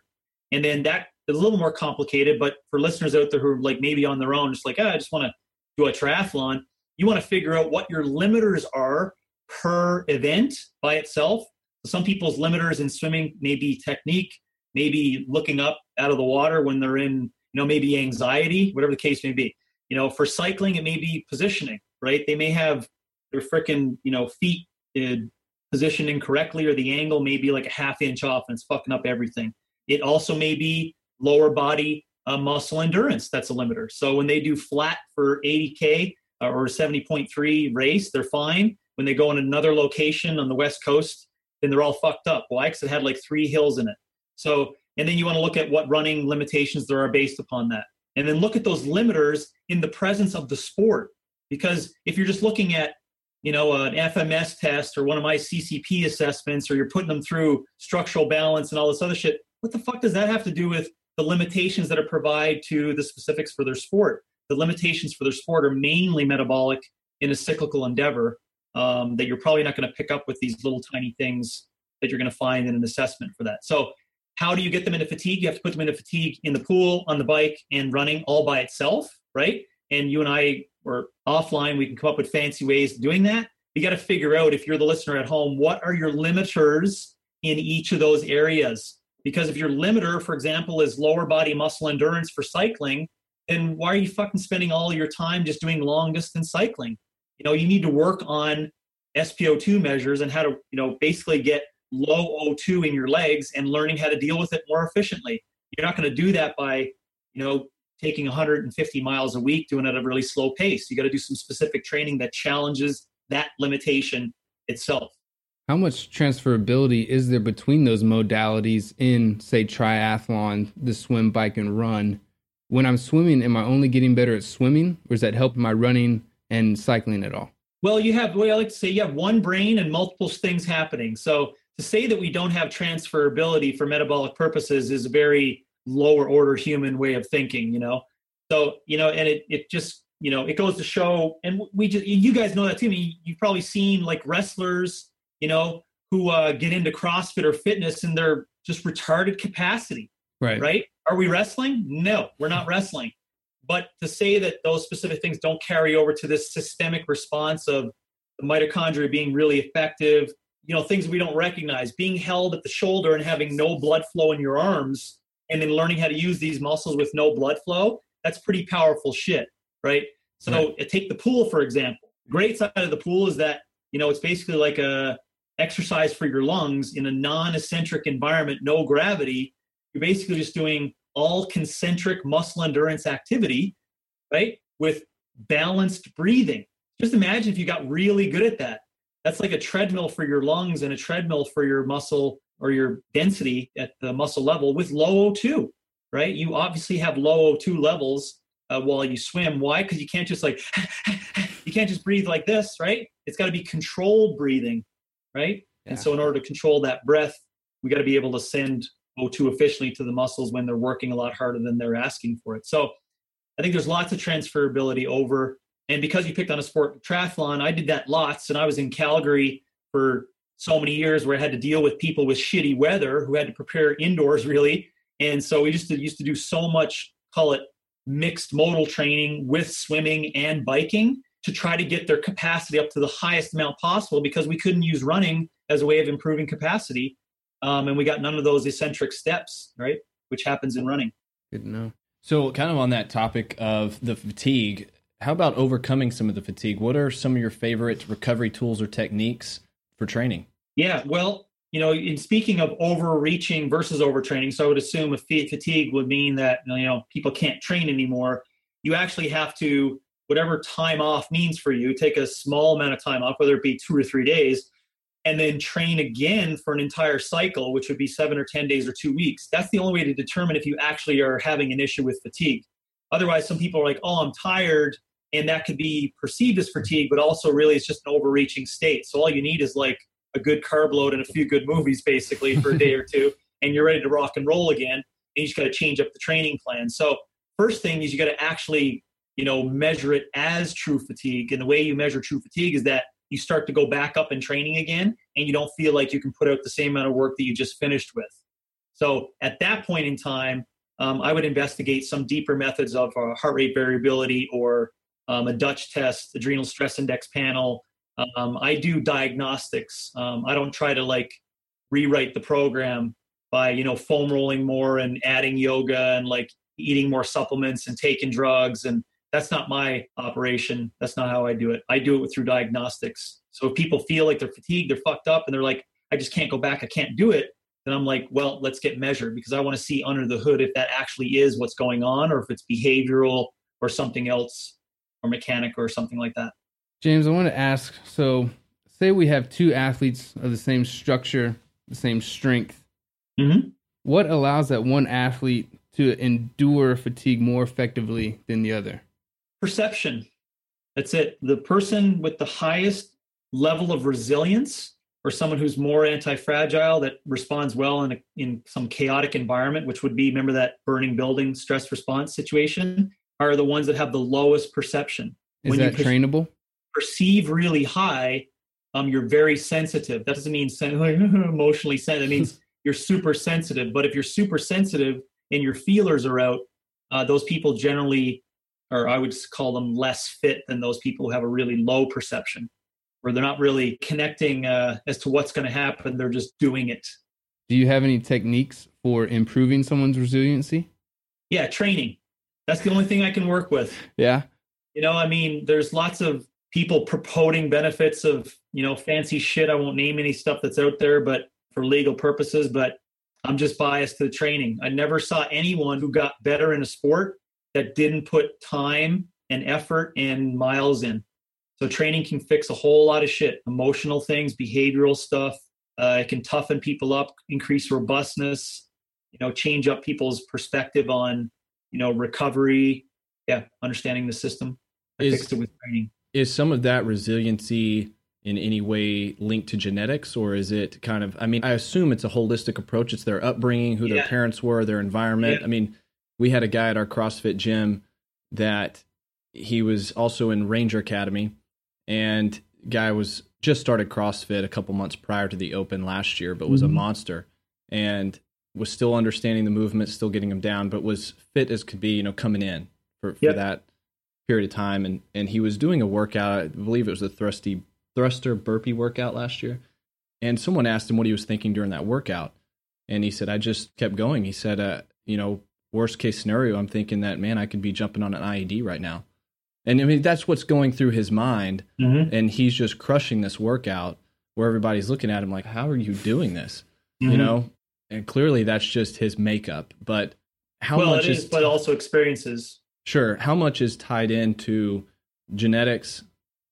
And then that is a little more complicated, but for listeners out there who are like maybe on their own, just like, oh, I just want to do a triathlon, you want to figure out what your limiters are per event by itself. Some people's limiters in swimming may be technique, maybe looking up out of the water when they're in, you know, maybe anxiety, whatever the case may be. You know, for cycling, it may be positioning, right? They may have their freaking, you know, feet uh, positioned incorrectly or the angle may be like a half inch off and it's fucking up everything. It also may be lower body uh, muscle endurance that's a limiter. So when they do flat for 80K uh, or 70.3 race, they're fine. When they go in another location on the West Coast, then they're all fucked up. Why? Because it had like three hills in it. So, and then you want to look at what running limitations there are based upon that. And then look at those limiters in the presence of the sport. Because if you're just looking at you know an fms test or one of my ccp assessments or you're putting them through structural balance and all this other shit what the fuck does that have to do with the limitations that are provided to the specifics for their sport? The limitations for their sport are mainly metabolic in a cyclical endeavor um, that you're probably not going to pick up with these little tiny things that you're going to find in an assessment for that. So how do you get them into fatigue? You have to put them into fatigue in the pool, on the bike, and running all by itself, right? And you and I were offline. We can come up with fancy ways of doing that. You got to figure out if you're the listener at home, what are your limiters in each of those areas? Because if your limiter, for example, is lower body muscle endurance for cycling, then why are you fucking spending all your time just doing long distance cycling? You know, you need to work on SpO2 measures and how to, you know, basically get low O2 in your legs and learning how to deal with it more efficiently. You're not going to do that by, you know, taking 150 miles a week doing it at a really slow pace. You got to do some specific training that challenges that limitation itself. How much transferability is there between those modalities in, say, triathlon, the swim, bike, and run? When I'm swimming, am I only getting better at swimming, or is that helping my running and cycling at all? Well, you have, well, I like to say, you have one brain and multiple things happening. So to say that we don't have transferability for metabolic purposes is a very lower order human way of thinking you know so you know and it, it just you know it goes to show and we just you guys know that too me you've probably seen like wrestlers you know who uh, get into CrossFit or fitness and they're just retarded capacity. Right. Right. Are we wrestling? No, we're not wrestling. But to say that those specific things don't carry over to this systemic response of the mitochondria being really effective, you know, things we don't recognize, being held at the shoulder and having no blood flow in your arms, and then learning how to use these muscles with no blood flow, that's pretty powerful shit, right? So right. Uh, take the pool, for example. Great side of the pool is that, you know, it's basically like a exercise for your lungs in a non-eccentric environment, no gravity. You're basically just doing all concentric muscle endurance activity, right? With balanced breathing. Just imagine if you got really good at that. That's like a treadmill for your lungs and a treadmill for your muscle or your density at the muscle level with low O2, right? You obviously have low O2 levels uh, while you swim. Why? Because you can't just like, you can't just breathe like this, right? It's got to be controlled breathing, right? Yeah. And so, in order to control that breath, we got to be able to send O2 efficiently to the muscles when they're working a lot harder than they're asking for it. So, I think there's lots of transferability over. And because you picked on a sport triathlon, I did that lots, and I was in Calgary for so many years where I had to deal with people with shitty weather who had to prepare indoors really. And so we just used to do so much, call it mixed modal training with swimming and biking to try to get their capacity up to the highest amount possible because we couldn't use running as a way of improving capacity. Um, and we got none of those eccentric steps, right? Which happens in running. Good to know. So, kind of on that topic of the fatigue, how about overcoming some of the fatigue? What are some of your favorite recovery tools or techniques for training? Yeah, well, you know, in speaking of overreaching versus overtraining, so I would assume a fatigue would mean that you know people can't train anymore. You actually have to whatever time off means for you, take a small amount of time off, whether it be two or three days, and then train again for an entire cycle, which would be seven or 10 days or two weeks. That's the only way to determine if you actually are having an issue with fatigue. Otherwise, some people are like, oh, I'm tired. And that could be perceived as fatigue, but also really it's just an overreaching state. So all you need is like a good carb load and a few good movies basically for a day or two, and you're ready to rock and roll again. And you just got to change up the training plan. So first thing is you got to actually, you know, measure it as true fatigue. And the way you measure true fatigue is that you start to go back up in training again, and you don't feel like you can put out the same amount of work that you just finished with. So at that point in time, um, I would investigate some deeper methods of uh, heart rate variability or um, a Dutch test, adrenal stress index panel, um, I do diagnostics. Um, I don't try to like rewrite the program by you know foam rolling more and adding yoga and like eating more supplements and taking drugs and that's not my operation. That's not how I do it. I do it through diagnostics. So if people feel like they're fatigued, they're fucked up, and they're like, I just can't go back, I can't do it, then I'm like, well, let's get measured because I want to see under the hood if that actually is what's going on or if it's behavioral or something else or mechanic or something like that. James, I want to ask so, say we have two athletes of the same structure, the same strength. Mm-hmm. What allows that one athlete to endure fatigue more effectively than the other? Perception. That's it. The person with the highest level of resilience or someone who's more anti-fragile that responds well in a, in some chaotic environment which would be remember that burning building stress response situation are the ones that have the lowest perception is when that trainable perceive really high, um, you're very sensitive. That doesn't mean sen- like, emotionally sensitive. It means you're super sensitive. But if you're super sensitive and your feelers are out, uh, those people generally, or I would call them less fit than those people who have a really low perception, where they're not really connecting uh, as to what's going to happen. They're just doing it. Do you have any techniques for improving someone's resiliency? Yeah, training. That's the only thing I can work with. Yeah. You know, I mean, there's lots of people promoting benefits of you know fancy shit. I won't name any stuff that's out there, but for legal purposes. But I'm just biased to the training. I never saw anyone who got better in a sport that didn't put time and effort and miles in. So training can fix a whole lot of shit, emotional things, behavioral stuff. Uh, it can toughen people up, increase robustness, you know, change up people's perspective on, you know, recovery. Yeah, understanding the system. I is, fixed it with training is some of that resiliency in any way linked to genetics or is it kind of i mean i assume it's a holistic approach it's their upbringing who yeah. their parents were their environment yeah. i mean we had a guy at our crossfit gym that he was also in ranger academy and guy was just started CrossFit a couple months prior to the Open last year, but was mm-hmm. a monster and was still understanding the movement, still getting him down, but was fit as could be, you know, coming in for, for yep. that period of time. And, and he was doing a workout, I believe it was a thrusty, thruster burpee workout last year. And someone asked him what he was thinking during that workout. And he said, I just kept going. He said, uh, you know, worst case scenario, I'm thinking that, man, I could be jumping on an IED right now. And I mean, that's what's going through his mind. Mm-hmm. And he's just crushing this workout where everybody's looking at him like, how are you doing this? Mm-hmm. You know? And clearly that's just his makeup. But how well, much is, is, but also experiences. Sure. How much is tied into genetics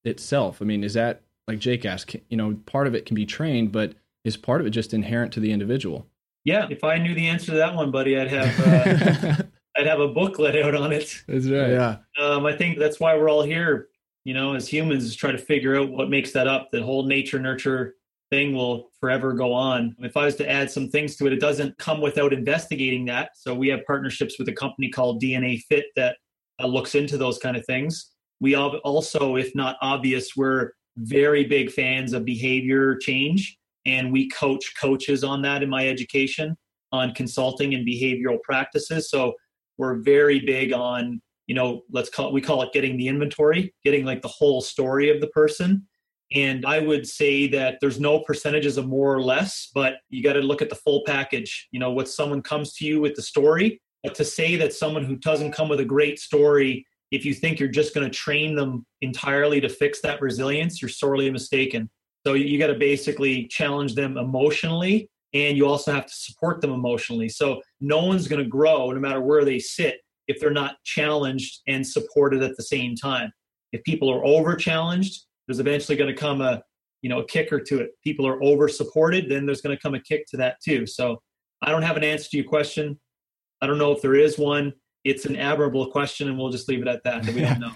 itself? I mean, is that like Jake asked, you know, part of it can be trained, but is part of it just inherent to the individual? Yeah. If I knew the answer to that one, buddy, I'd have. Uh, I'd have a booklet out on it. That's right. Yeah. Um, I think that's why we're all here, you know, as humans, is try to figure out what makes that up. The whole nature nurture thing will forever go on. If I was to add some things to it, it doesn't come without investigating that. So we have partnerships with a company called DNA Fit that uh, looks into those kind of things. We also, if not obvious, we're very big fans of behavior change, and we coach coaches on that in my education on consulting and behavioral practices. So we're very big on you know let's call we call it getting the inventory getting like the whole story of the person and i would say that there's no percentages of more or less but you got to look at the full package you know what someone comes to you with the story but to say that someone who doesn't come with a great story if you think you're just going to train them entirely to fix that resilience you're sorely mistaken so you got to basically challenge them emotionally and you also have to support them emotionally. So no one's going to grow no matter where they sit if they're not challenged and supported at the same time. If people are over challenged, there's eventually going to come a you know a kicker to it. People are over supported, then there's going to come a kick to that too. So I don't have an answer to your question. I don't know if there is one. It's an admirable question, and we'll just leave it at that. that we don't know.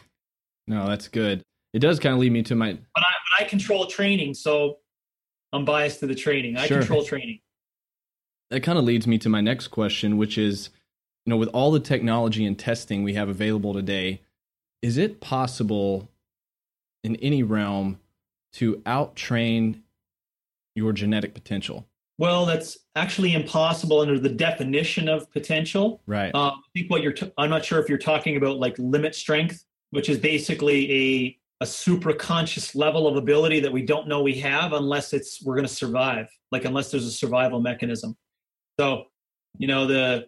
no, that's good. It does kind of lead me to my. But I, but I control training, so I'm biased to the training. I sure. control training that kind of leads me to my next question, which is, you know, with all the technology and testing we have available today, is it possible in any realm to outtrain your genetic potential? Well, that's actually impossible under the definition of potential. Right. Um, I think what you're. T- I'm not sure if you're talking about like limit strength, which is basically a a supraconscious level of ability that we don't know we have unless it's we're going to survive. Like unless there's a survival mechanism. So, you know, the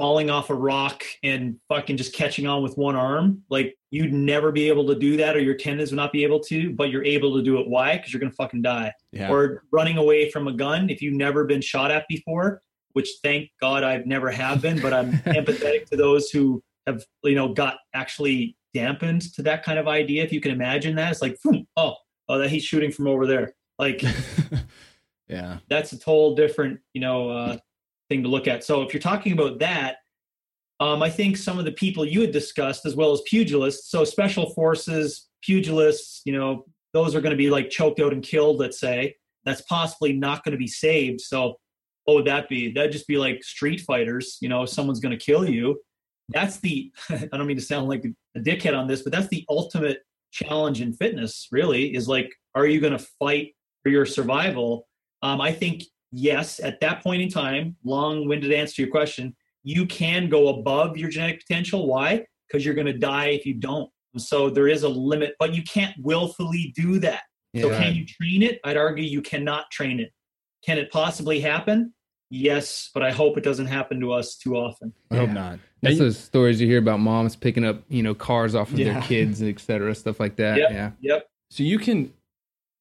falling off a rock and fucking just catching on with one arm, like you'd never be able to do that or your tendons would not be able to, but you're able to do it. Why? Because you're going to fucking die. Yeah. Or running away from a gun if you've never been shot at before, which thank God I've never have been, but I'm empathetic to those who have, you know, got actually dampened to that kind of idea. If you can imagine that, it's like, oh, oh, that he's shooting from over there. Like, yeah, that's a total different, you know, uh, thing to look at. So if you're talking about that, um, I think some of the people you had discussed, as well as pugilists, so special forces, pugilists, you know, those are going to be like choked out and killed. Let's say that's possibly not going to be saved. So what would that be? That'd just be like street fighters. You know, someone's going to kill you. That's the. I don't mean to sound like a dickhead on this, but that's the ultimate challenge in fitness. Really, is like, are you going to fight for your survival? Um, I think yes, at that point in time, long winded answer to your question, you can go above your genetic potential. Why? Because you're going to die if you don't. So there is a limit, but you can't willfully do that. Yeah, so can you train it? I'd argue you cannot train it. Can it possibly happen? Yes, but I hope it doesn't happen to us too often. I hope not. That's those stories you hear about moms picking up, you know, cars off of yeah. their kids, et cetera, stuff like that. Yep, yeah. Yep. So you can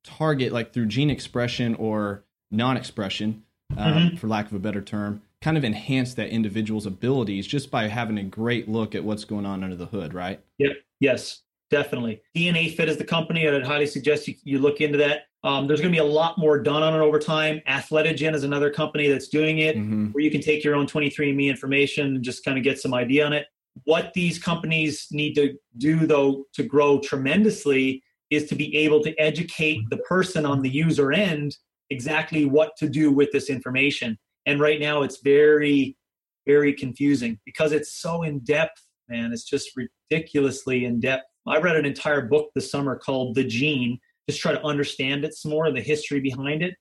target like through gene expression or non-expression, um, mm-hmm. for lack of a better term, kind of enhance that individual's abilities just by having a great look at what's going on under the hood, right? Yep. Yes, definitely. DNA Fit is the company. I'd highly suggest you, you look into that. Um, there's going to be a lot more done on it over time. Athletigen is another company that's doing it, mm-hmm. where you can take your own 23andMe information and just kind of get some idea on it. What these companies need to do, though, to grow tremendously is to be able to educate the person on the user end exactly what to do with this information. And right now it's very, very confusing because it's so in depth, man. It's just ridiculously in depth. I read an entire book this summer called The Gene, just try to understand it some more, the history behind it.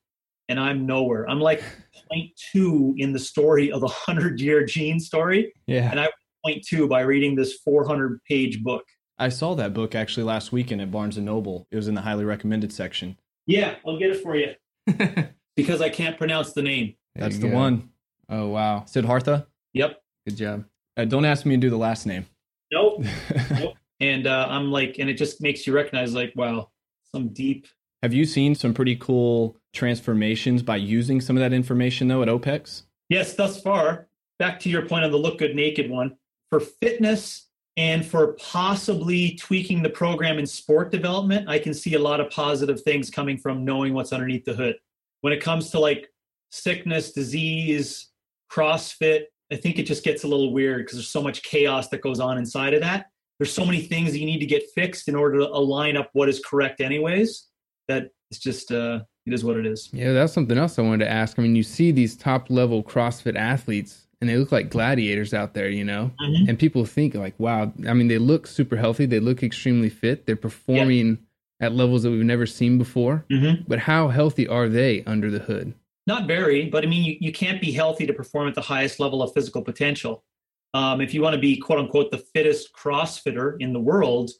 And I'm nowhere. I'm like point two in the story of a hundred year gene story. Yeah. And I point two by reading this 400 page book. I saw that book actually last weekend at Barnes and Noble. It was in the highly recommended section. Yeah, I'll get it for you because I can't pronounce the name. That's the go. one. Oh wow. Siddhartha. Yep. Good job. Uh, don't ask me to do the last name. Nope. nope. And uh, I'm like, and it just makes you recognize, like, wow, some deep. Have you seen some pretty cool transformations by using some of that information though at OPEX? Yes, thus far. Back to your point on the look good naked one for fitness and for possibly tweaking the program in sport development. I can see a lot of positive things coming from knowing what's underneath the hood. When it comes to like sickness, disease, CrossFit, I think it just gets a little weird because there's so much chaos that goes on inside of that. There's so many things that you need to get fixed in order to align up what is correct, anyways. That it's just uh, it is what it is. Yeah, that's something else I wanted to ask. I mean, you see these top level CrossFit athletes and they look like gladiators out there, you know? Mhm. And people think like, wow, I mean, they look super healthy, they look extremely fit, they're performing at levels that we've never seen before. Mm-hmm. But how healthy are they under the hood? Not very, but I mean, you, you can't be healthy to perform at the highest level of physical potential. Um, if you want to be quote unquote the fittest CrossFitter in the world,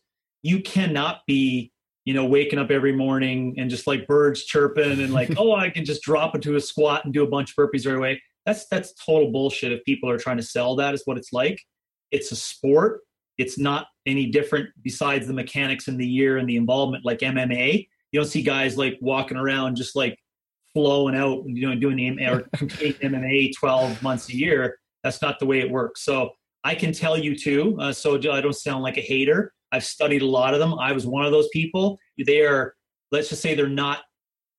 you cannot be, you know, waking up every morning and just like birds chirping and like, oh, I can just drop into a squat and do a bunch of burpees right away. That's that's total bullshit. If people are trying to sell that, is what it's like. It's a sport. It's not any different besides the mechanics and the year and the involvement like MMA. You don't see guys like walking around just like flowing out, you know, doing the or competing MMA 12 months a year. That's not the way it works. So I can tell you too. Uh, so I don't sound like a hater. I've studied a lot of them. I was one of those people. They are, let's just say, they're not.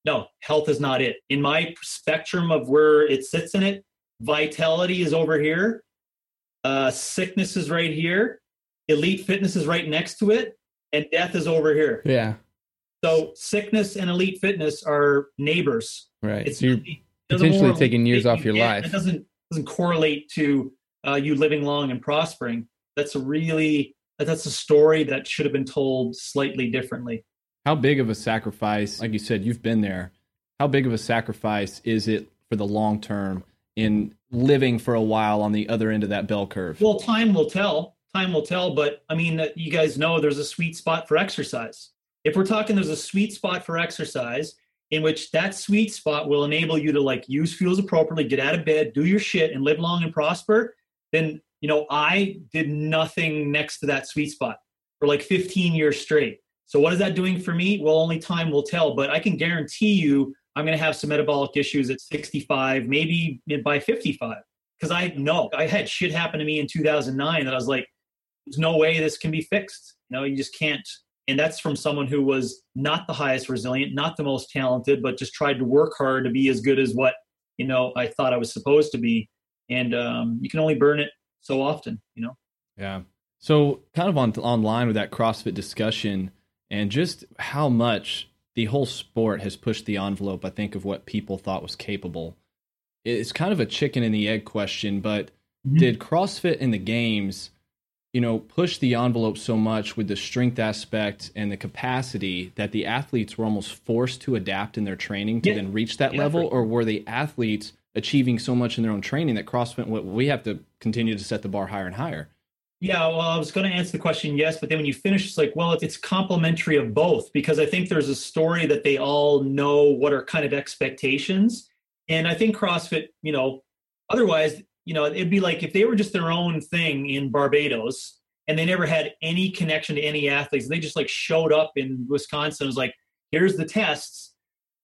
No, health is not it. In my spectrum of where it sits in it, vitality is over here. Uh, sickness is right here. Elite fitness is right next to it, and death is over here. Yeah, So sickness and elite fitness are neighbors. right. It's so you're it potentially taking years off your life. It doesn't doesn't correlate to uh, you living long and prospering. That's a really that's a story that should have been told slightly differently. How big of a sacrifice, like you said, you've been there. How big of a sacrifice is it for the long term in living for a while on the other end of that bell curve? Well, time will tell. Time will tell. But I mean, you guys know there's a sweet spot for exercise. If we're talking, there's a sweet spot for exercise in which that sweet spot will enable you to like use fuels appropriately, get out of bed, do your shit, and live long and prosper. Then you know I did nothing next to that sweet spot for like 15 years straight. So what is that doing for me? Well, only time will tell. But I can guarantee you, I'm going to have some metabolic issues at 65, maybe by 55 because I know I had shit happen to me in 2009 that I was like, there's no way this can be fixed. You know, you just can't. And that's from someone who was not the highest resilient, not the most talented, but just tried to work hard to be as good as what, you know, I thought I was supposed to be. And um, you can only burn it so often, you know? Yeah. So, kind of on online with that CrossFit discussion and just how much the whole sport has pushed the envelope, I think, of what people thought was capable. It's kind of a chicken and the egg question, but Mhm. did CrossFit in the games, you know, push the envelope so much with the strength aspect and the capacity that the athletes were almost forced to adapt in their training to Yeah. then reach that Yeah, level? Or were the athletes achieving so much in their own training that CrossFit, we have to continue to set the bar higher and higher? Yeah, well, I was going to answer the question yes, but then when you finish, it's like, well, it's complementary of both because I think there's a story that they all know what are kind of expectations. And I think CrossFit, you know, otherwise, you know, it'd be like if they were just their own thing in Barbados and they never had any connection to any athletes, they just like showed up in Wisconsin, and was like, here's the tests.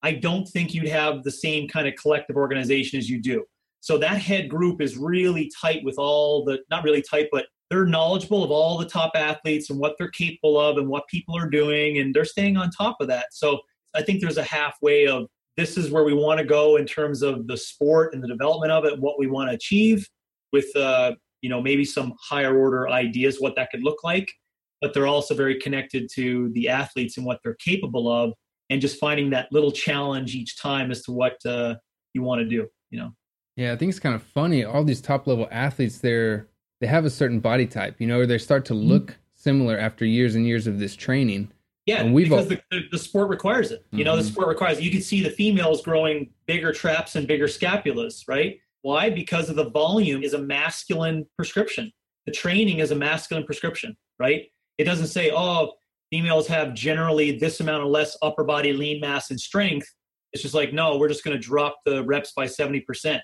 I don't think you'd have the same kind of collective organization as you do. So that head group is really tight with all the, not really tight, but they're knowledgeable of all the top athletes and what they're capable of and what people are doing, and they're staying on top of that. So I think there's a halfway of this is where we want to go in terms of the sport and the development of it, what we want to achieve with, uh, you know, maybe some higher order ideas what that could look like. But they're also very connected to the athletes and what they're capable of, and just finding that little challenge each time as to what uh, you want to do. You know. Yeah, I think it's kind of funny. All these top level athletes, they're they have a certain body type, you know, or they start to look similar after years and years of this training. Yeah, And we've because all- the, the, sport requires it. You know, the Mhm. sport requires it. You can see the females growing bigger traps and bigger scapulas, right? Why? Because of the volume is a masculine prescription. The training is a masculine prescription, right? It doesn't say, oh, females have generally this amount of less upper body lean mass and strength. It's just like, no, we're just going to drop the reps by 70%.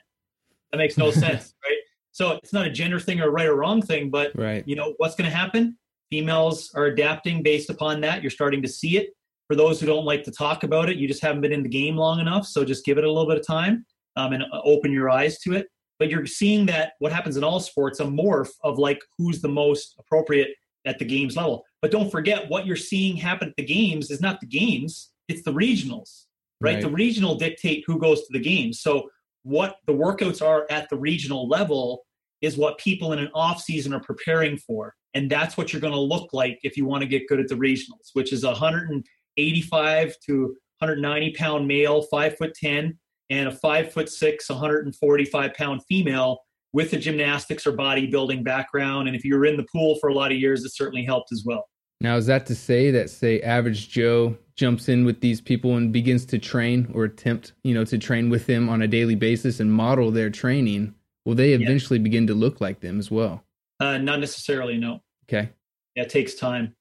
That makes no sense, right? So it's not a gender thing or a right or wrong thing, but Right. you know what's going to happen? Females are adapting based upon that. You're starting to see it. For those who don't like to talk about it you just haven't been in the game long enough so just give it a little bit of time um, and uh, open your eyes to it. But you're seeing that what happens in all sports a morph of like who's the most appropriate at the games level. But don't forget what you're seeing happen at the games is not the games it's the regionals right, Right. the regional dictate who goes to the games. So what the workouts are at the regional level is what people in an off season are preparing for and that's what you're going to look like if you want to get good at the regionals which is a 185 to 190 pound male five foot 10 and a five foot six 145 pound female with a gymnastics or bodybuilding background and if you were in the pool for a lot of years it certainly helped as well Now, is that to say that, say, average Joe jumps in with these people and begins to train or attempt, you know, to train with them on a daily basis and model their training? Will they eventually begin to look like them as well? uh, not necessarily no Okay. yeah, it takes time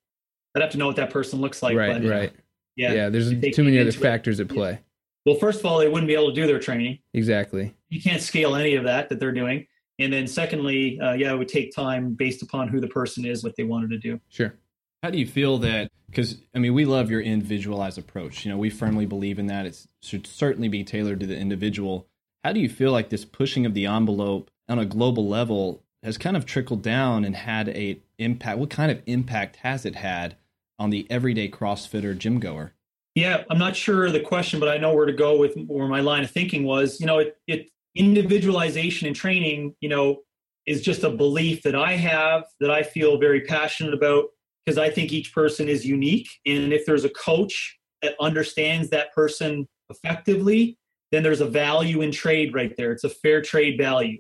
i'd have to know what that person looks like right. but, right. yeah, Yeah. There's too many other into it. factors at play. well first of all they wouldn't be able to do their training Exactly. you can't scale any of that that they're doing and then secondly uh, yeah it would take time based upon who the person is what they wanted to do Sure. How do you feel that? Because I mean, we love your individualized approach. You know, we firmly believe in that. It should certainly be tailored to the individual. How do you feel like this pushing of the envelope on a global level has kind of trickled down and had a impact? What kind of impact has it had on the everyday CrossFitter gym goer? Yeah, I'm not sure the question, but I know where to go with where my line of thinking was. You know, it, it individualization in training, you know, is just a belief that I have that I feel very passionate about because I think each person is unique. And if there's a coach that understands that person effectively, then there's a value in trade right there. It's a fair trade value.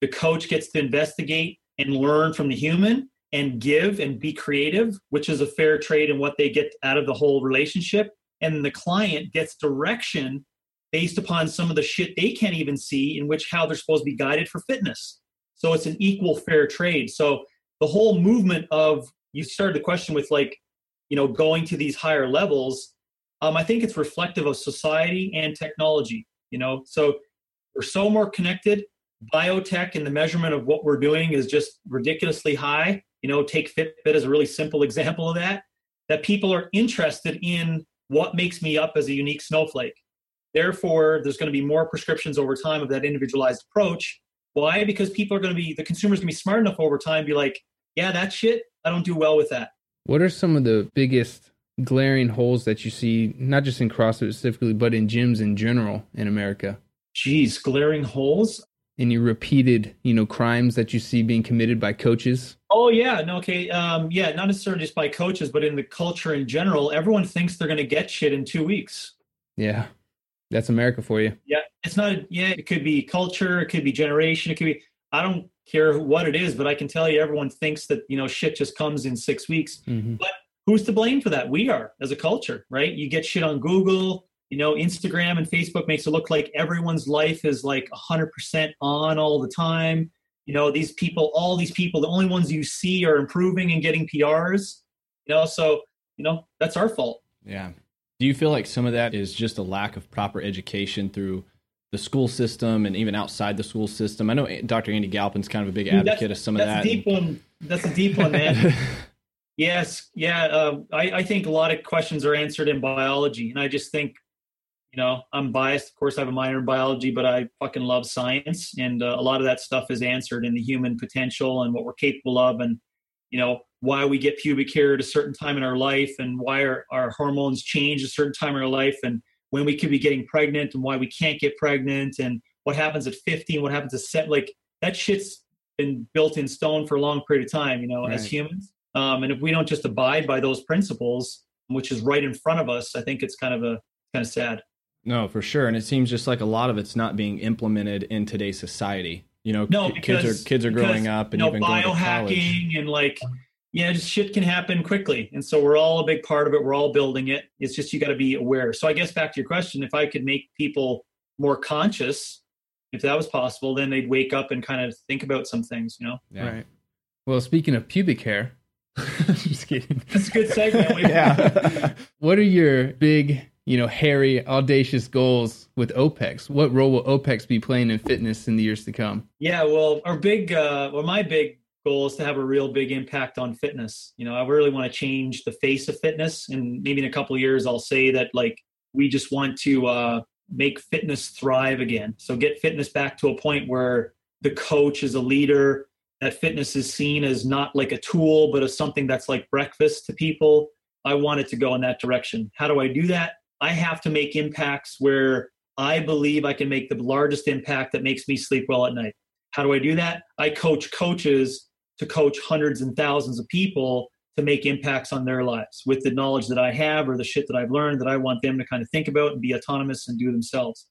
The coach gets to investigate and learn from the human and give and be creative, which is a fair trade in what they get out of the whole relationship and the client gets direction based upon some of the shit they can't even see in which how they're supposed to be guided for fitness so it's an equal fair trade so the whole movement of you started the question with like you know going to these higher levels um, i think it's reflective of society and technology you know so we're so more connected biotech and the measurement of what we're doing is just ridiculously high you know take fitbit as a really simple example of that that people are interested in what makes me up as a unique snowflake. Therefore, there's going to be more prescriptions over time of that individualized approach. Why? Because people are going to be, the consumer's going to be smart enough over time, be like, yeah, that shit, I don't do well with that. What are some of the biggest glaring holes that you see, not just in CrossFit specifically, but in gyms in general in America? Geez, glaring holes. Any repeated, you know, crimes that you see being committed by coaches? Oh yeah, no, okay, um, yeah, not necessarily just by coaches, but in the culture in general, everyone thinks they're going to get shit in two weeks. Yeah, that's America for you. Yeah, it's not. Yeah, it could be culture, it could be generation, it could be. I don't care what it is, but I can tell you, everyone thinks that you know shit just comes in six weeks. Mm-hmm. Who's to blame for that? We are as a culture, right? You get shit on Google, you know, Instagram and Facebook makes it look like everyone's life is like 100% on all the time. You know, these people, all these people, the only ones you see are improving and getting PRs. You know, so you know that's our fault. Yeah. Do you feel like some of that is just a lack of proper education through the school system and even outside the school system? I know Dr. Andy Galpin's kind of a big advocate that's, of some of that's that. a deep one. That's a deep one, man. yes, yeah. Um, I, I think a lot of questions are answered in biology, and I just think, you know, I'm biased. Of course, I have a minor in biology, but I fucking love science, and uh, a lot of that stuff is answered in the human potential and what we're capable of, and you know why we get pubic hair at a certain time in our life, and why our, our hormones change at a certain time in our life, and when we could be getting pregnant, and why we can't get pregnant, and what happens at 15, what happens at set. Like that shit's been built in stone for a long period of time, you know, as humans. Um, and if we don't just abide by those principles, which is right in front of us, I think it's kind of a kind of sad. No, for sure. And it seems just like a lot of it's not being implemented in today's society. You know, No, because kids are kids are because, growing up and you know, even going to college. biohacking and like yeah, just shit can happen quickly. And so we're all a big part of it. We're all building it. It's just you got to be aware. So I guess back to your question, if I could make people more conscious, if that was possible, then they'd wake up and kind of think about some things, you know? Yeah. Right. Well, speaking of pubic hair, just kidding. That's a good segment. yeah. what are your big, you know, hairy, audacious goals with OPEX? What role will OPEX be playing in fitness in the years to come? Yeah, well, our big, uh, well, my big goal is to have a real big impact on fitness. You know, I really want to change the face of fitness, and maybe in a couple years, I'll say that like we just want to uh, make fitness thrive again. So get fitness back to a point where the coach is a leader. That fitness is seen as not like a tool, but as something that's like breakfast to people. I want it to go in that direction. How do I do that? I have to make impacts where I believe I can make the largest impact that makes me sleep well at night. How do I do that? I coach coaches to coach hundreds and thousands of people to make impacts on their lives with the knowledge that I have or the shit that I've learned that I want them to kind of think about and be autonomous and do themselves.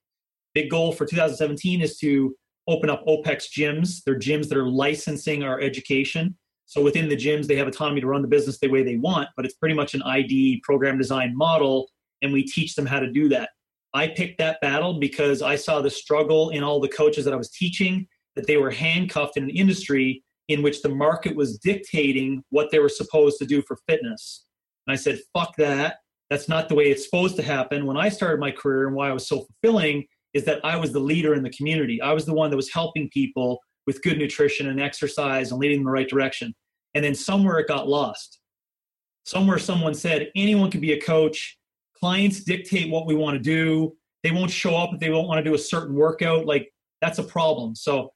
Big goal for 2017 is to open up OPEX gyms. They're gyms that are licensing our education. So within the gyms, they have autonomy to run the business the way they want, but it's pretty much an ID program design model, and we teach them how to do that. I picked that battle because I saw the struggle in all the coaches that I was teaching that they were handcuffed in an industry in which the market was dictating what they were supposed to do for fitness. And I said, fuck that. That's not the way it's supposed to happen. When I started my career and why I was so fulfilling is that I was the leader in the community. I was the one that was helping people with good nutrition and exercise and leading in the right direction. And then somewhere it got lost. Somewhere someone said, anyone can be a coach. Clients dictate what we want to do. They won't show up if they don't want to do a certain workout. Like, that's a problem. So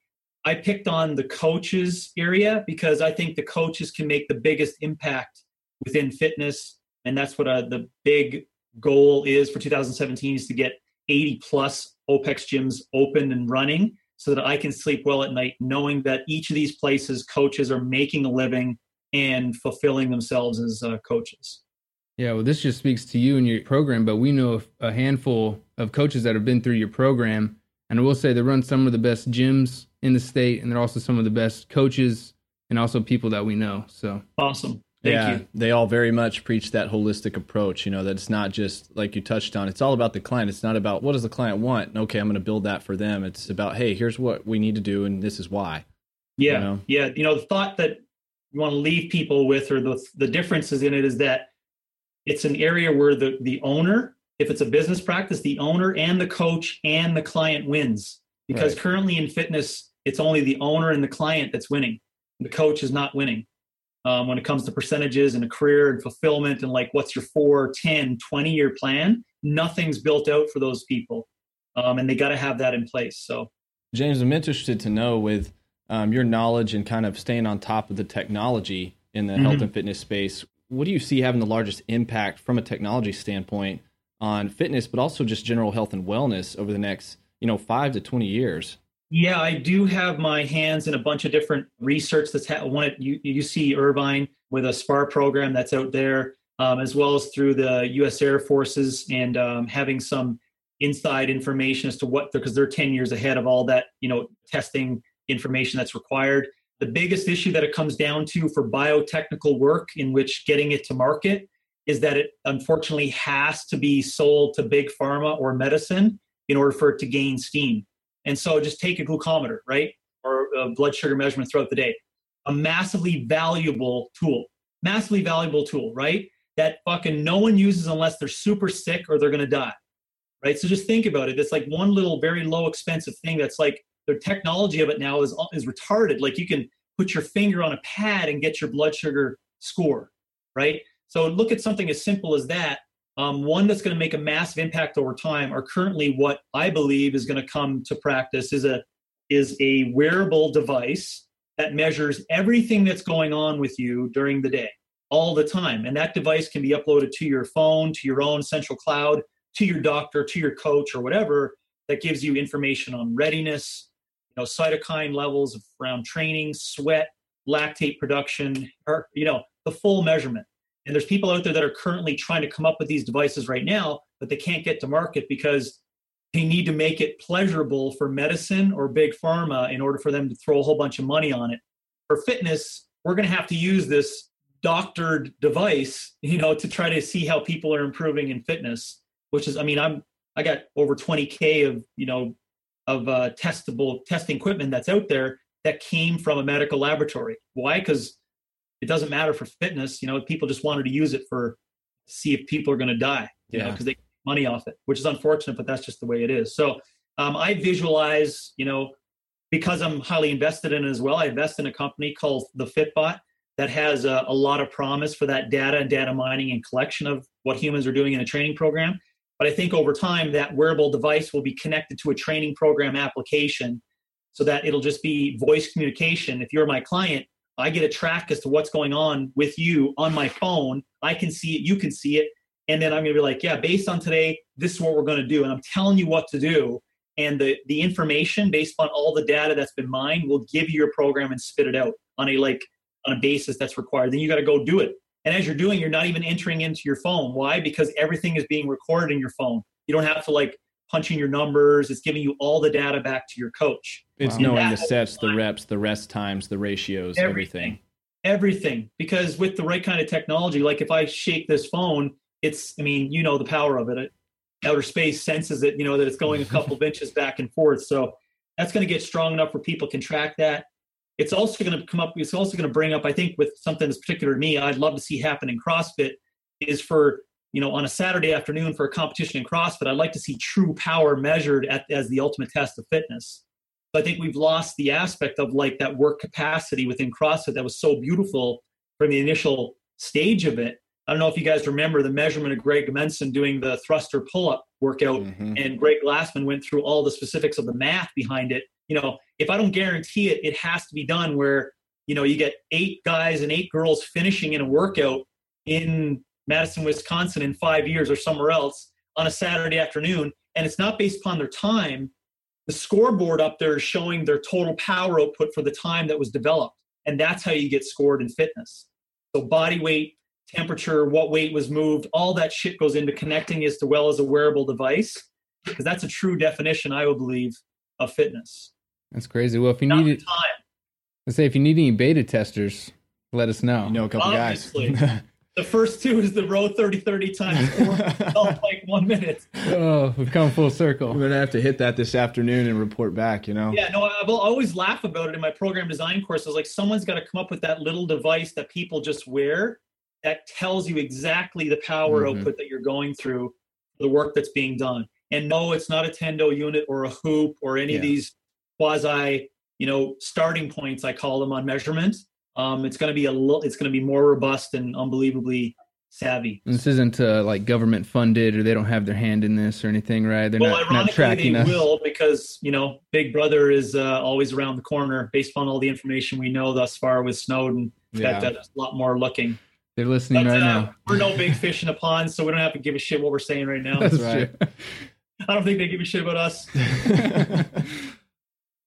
I picked on the coaches area because I think the coaches can make the biggest impact within fitness, and that's what uh, the big goal is for 2017 is to get 80 plus OPEX gyms open and running so that I can sleep well at night, knowing that each of these places coaches are making a living and fulfilling themselves as uh, coaches. Yeah, well, this just speaks to you and your program, but we know a handful of coaches that have been through your program, and I will say they run some of the best gyms in the state, and they're also some of the best coaches and also people that we know. So awesome. Thank yeah, you. They all very much preach that holistic approach, you know, that it's not just like you touched on, it's all about the client. It's not about what does the client want? Okay, I'm going to build that for them. It's about, hey, here's what we need to do and this is why. Yeah. You know? Yeah. You know, the thought that you want to leave people with or the the differences in it is that it's an area where the the owner, if it's a business practice, the owner and the coach and the client wins. Because right. currently in fitness, it's only the owner and the client that's winning. The coach is not winning. Um, when it comes to percentages and a career and fulfillment and like what's your 4 10 20 year plan nothing's built out for those people. Um, and they got to have that in place so. James i'm interested to know with um, your knowledge and kind of staying on top of the technology in the mm-hmm. health and fitness space what do you see having the largest impact from a technology standpoint on fitness but also just general health and wellness over the next you know five to 20 years yeah, I do have my hands in a bunch of different research that's ha- one at U- UC Irvine with a SPAR program that's out there, um, as well as through the U.S. Air Forces and um, having some inside information as to what because they're 10 years ahead of all that you know testing information that's required. The biggest issue that it comes down to for biotechnical work in which getting it to market is that it unfortunately has to be sold to big pharma or medicine in order for it to gain steam. And so just take a glucometer, right? Or a blood sugar measurement throughout the day. A massively valuable tool, massively valuable tool, right? That fucking no one uses unless they're super sick or they're to die, right? So just think about it. It's like one little very low expensive thing that's like the technology of it now is, is retarded. Like you can put your finger on a pad and get your blood sugar score, right? So look at something as simple as that um, one that's going to make a massive impact over time are currently what I believe is going to come to practice is a is a wearable device that measures everything that's going on with you during the day all the time. And that device can be uploaded to your phone to your own central cloud to your doctor to your coach or whatever that gives you information on readiness you know cytokine levels around training sweat lactate production or you know the full measurement and there's people out there that are currently trying to come up with these devices right now, but they can't get to market because they need to make it pleasurable for medicine or big pharma in order for them to throw a whole bunch of money on it. For fitness, we're going to have to use this doctored device, you know, to try to see how people are improving in fitness. Which is, I mean, I'm I got over 20k of you know of uh, testable testing equipment that's out there that came from a medical laboratory. Why? Because it doesn't matter for fitness. You know, people just wanted to use it for see if people are going to die. You yeah. know, because they make money off it, which is unfortunate, but that's just the way it is. So um, I visualize, you know, because I'm highly invested in it as well. I invest in a company called the Fitbot that has a, a lot of promise for that data and data mining and collection of what humans are doing in a training program. But I think over time, that wearable device will be connected to a training program application so that it'll just be voice communication. If you're my client, I get a track as to what's going on with you on my phone. I can see it, you can see it. And then I'm going to be like, yeah, based on today, this is what we're going to do. And I'm telling you what to do. And the, the information based on all the data that's been mined will give you your program and spit it out on a like on a basis that's required. Then you got to go do it. And as you're doing, you're not even entering into your phone. Why? Because everything is being recorded in your phone. You don't have to like punching your numbers. It's giving you all the data back to your coach. It's wow. knowing the sets, the reps, the rest times, the ratios, everything. everything. Everything. Because with the right kind of technology, like if I shake this phone, it's, I mean, you know the power of it. Outer space senses it, you know, that it's going a couple of inches back and forth. So that's going to get strong enough where people can track that. It's also going to come up, it's also going to bring up, I think, with something that's particular to me, I'd love to see happen in CrossFit is for, you know, on a Saturday afternoon for a competition in CrossFit, I'd like to see true power measured at, as the ultimate test of fitness. But I think we've lost the aspect of like that work capacity within CrossFit that was so beautiful from the initial stage of it. I don't know if you guys remember the measurement of Greg Amundson doing the thruster pull up workout, mm-hmm. and Greg Glassman went through all the specifics of the math behind it. You know, if I don't guarantee it, it has to be done where, you know, you get eight guys and eight girls finishing in a workout in Madison, Wisconsin in five years or somewhere else on a Saturday afternoon, and it's not based upon their time. The scoreboard up there is showing their total power output for the time that was developed. And that's how you get scored in fitness. So body weight, temperature, what weight was moved, all that shit goes into connecting as to well as a wearable device. Because that's a true definition, I would believe, of fitness. That's crazy. Well, if you Not need it, let's say if you need any beta testers, let us know. You know a couple Obviously. guys. the first two is the row 30 30 times four, like one minute. Oh, we've come full circle. We're gonna have to hit that this afternoon and report back. You know. Yeah, no, I will always laugh about it in my program design courses. Like someone's got to come up with that little device that people just wear that tells you exactly the power mm-hmm. output that you're going through, the work that's being done. And no, it's not a Tendo unit or a WHOOP or any yeah. of these quasi, you know, starting points. I call them on measurement. Um, it's going to be a little. It's going to be more robust and unbelievably savvy. And this isn't uh, like government funded, or they don't have their hand in this or anything, right? They're well, not, not tracking they us. will because you know Big Brother is uh, always around the corner based on all the information we know thus far with Snowden. Yeah. That, that's a lot more looking. They're listening but, right uh, now. We're no big fish in a pond, so we don't have to give a shit what we're saying right now. That's right. I don't think they give a shit about us.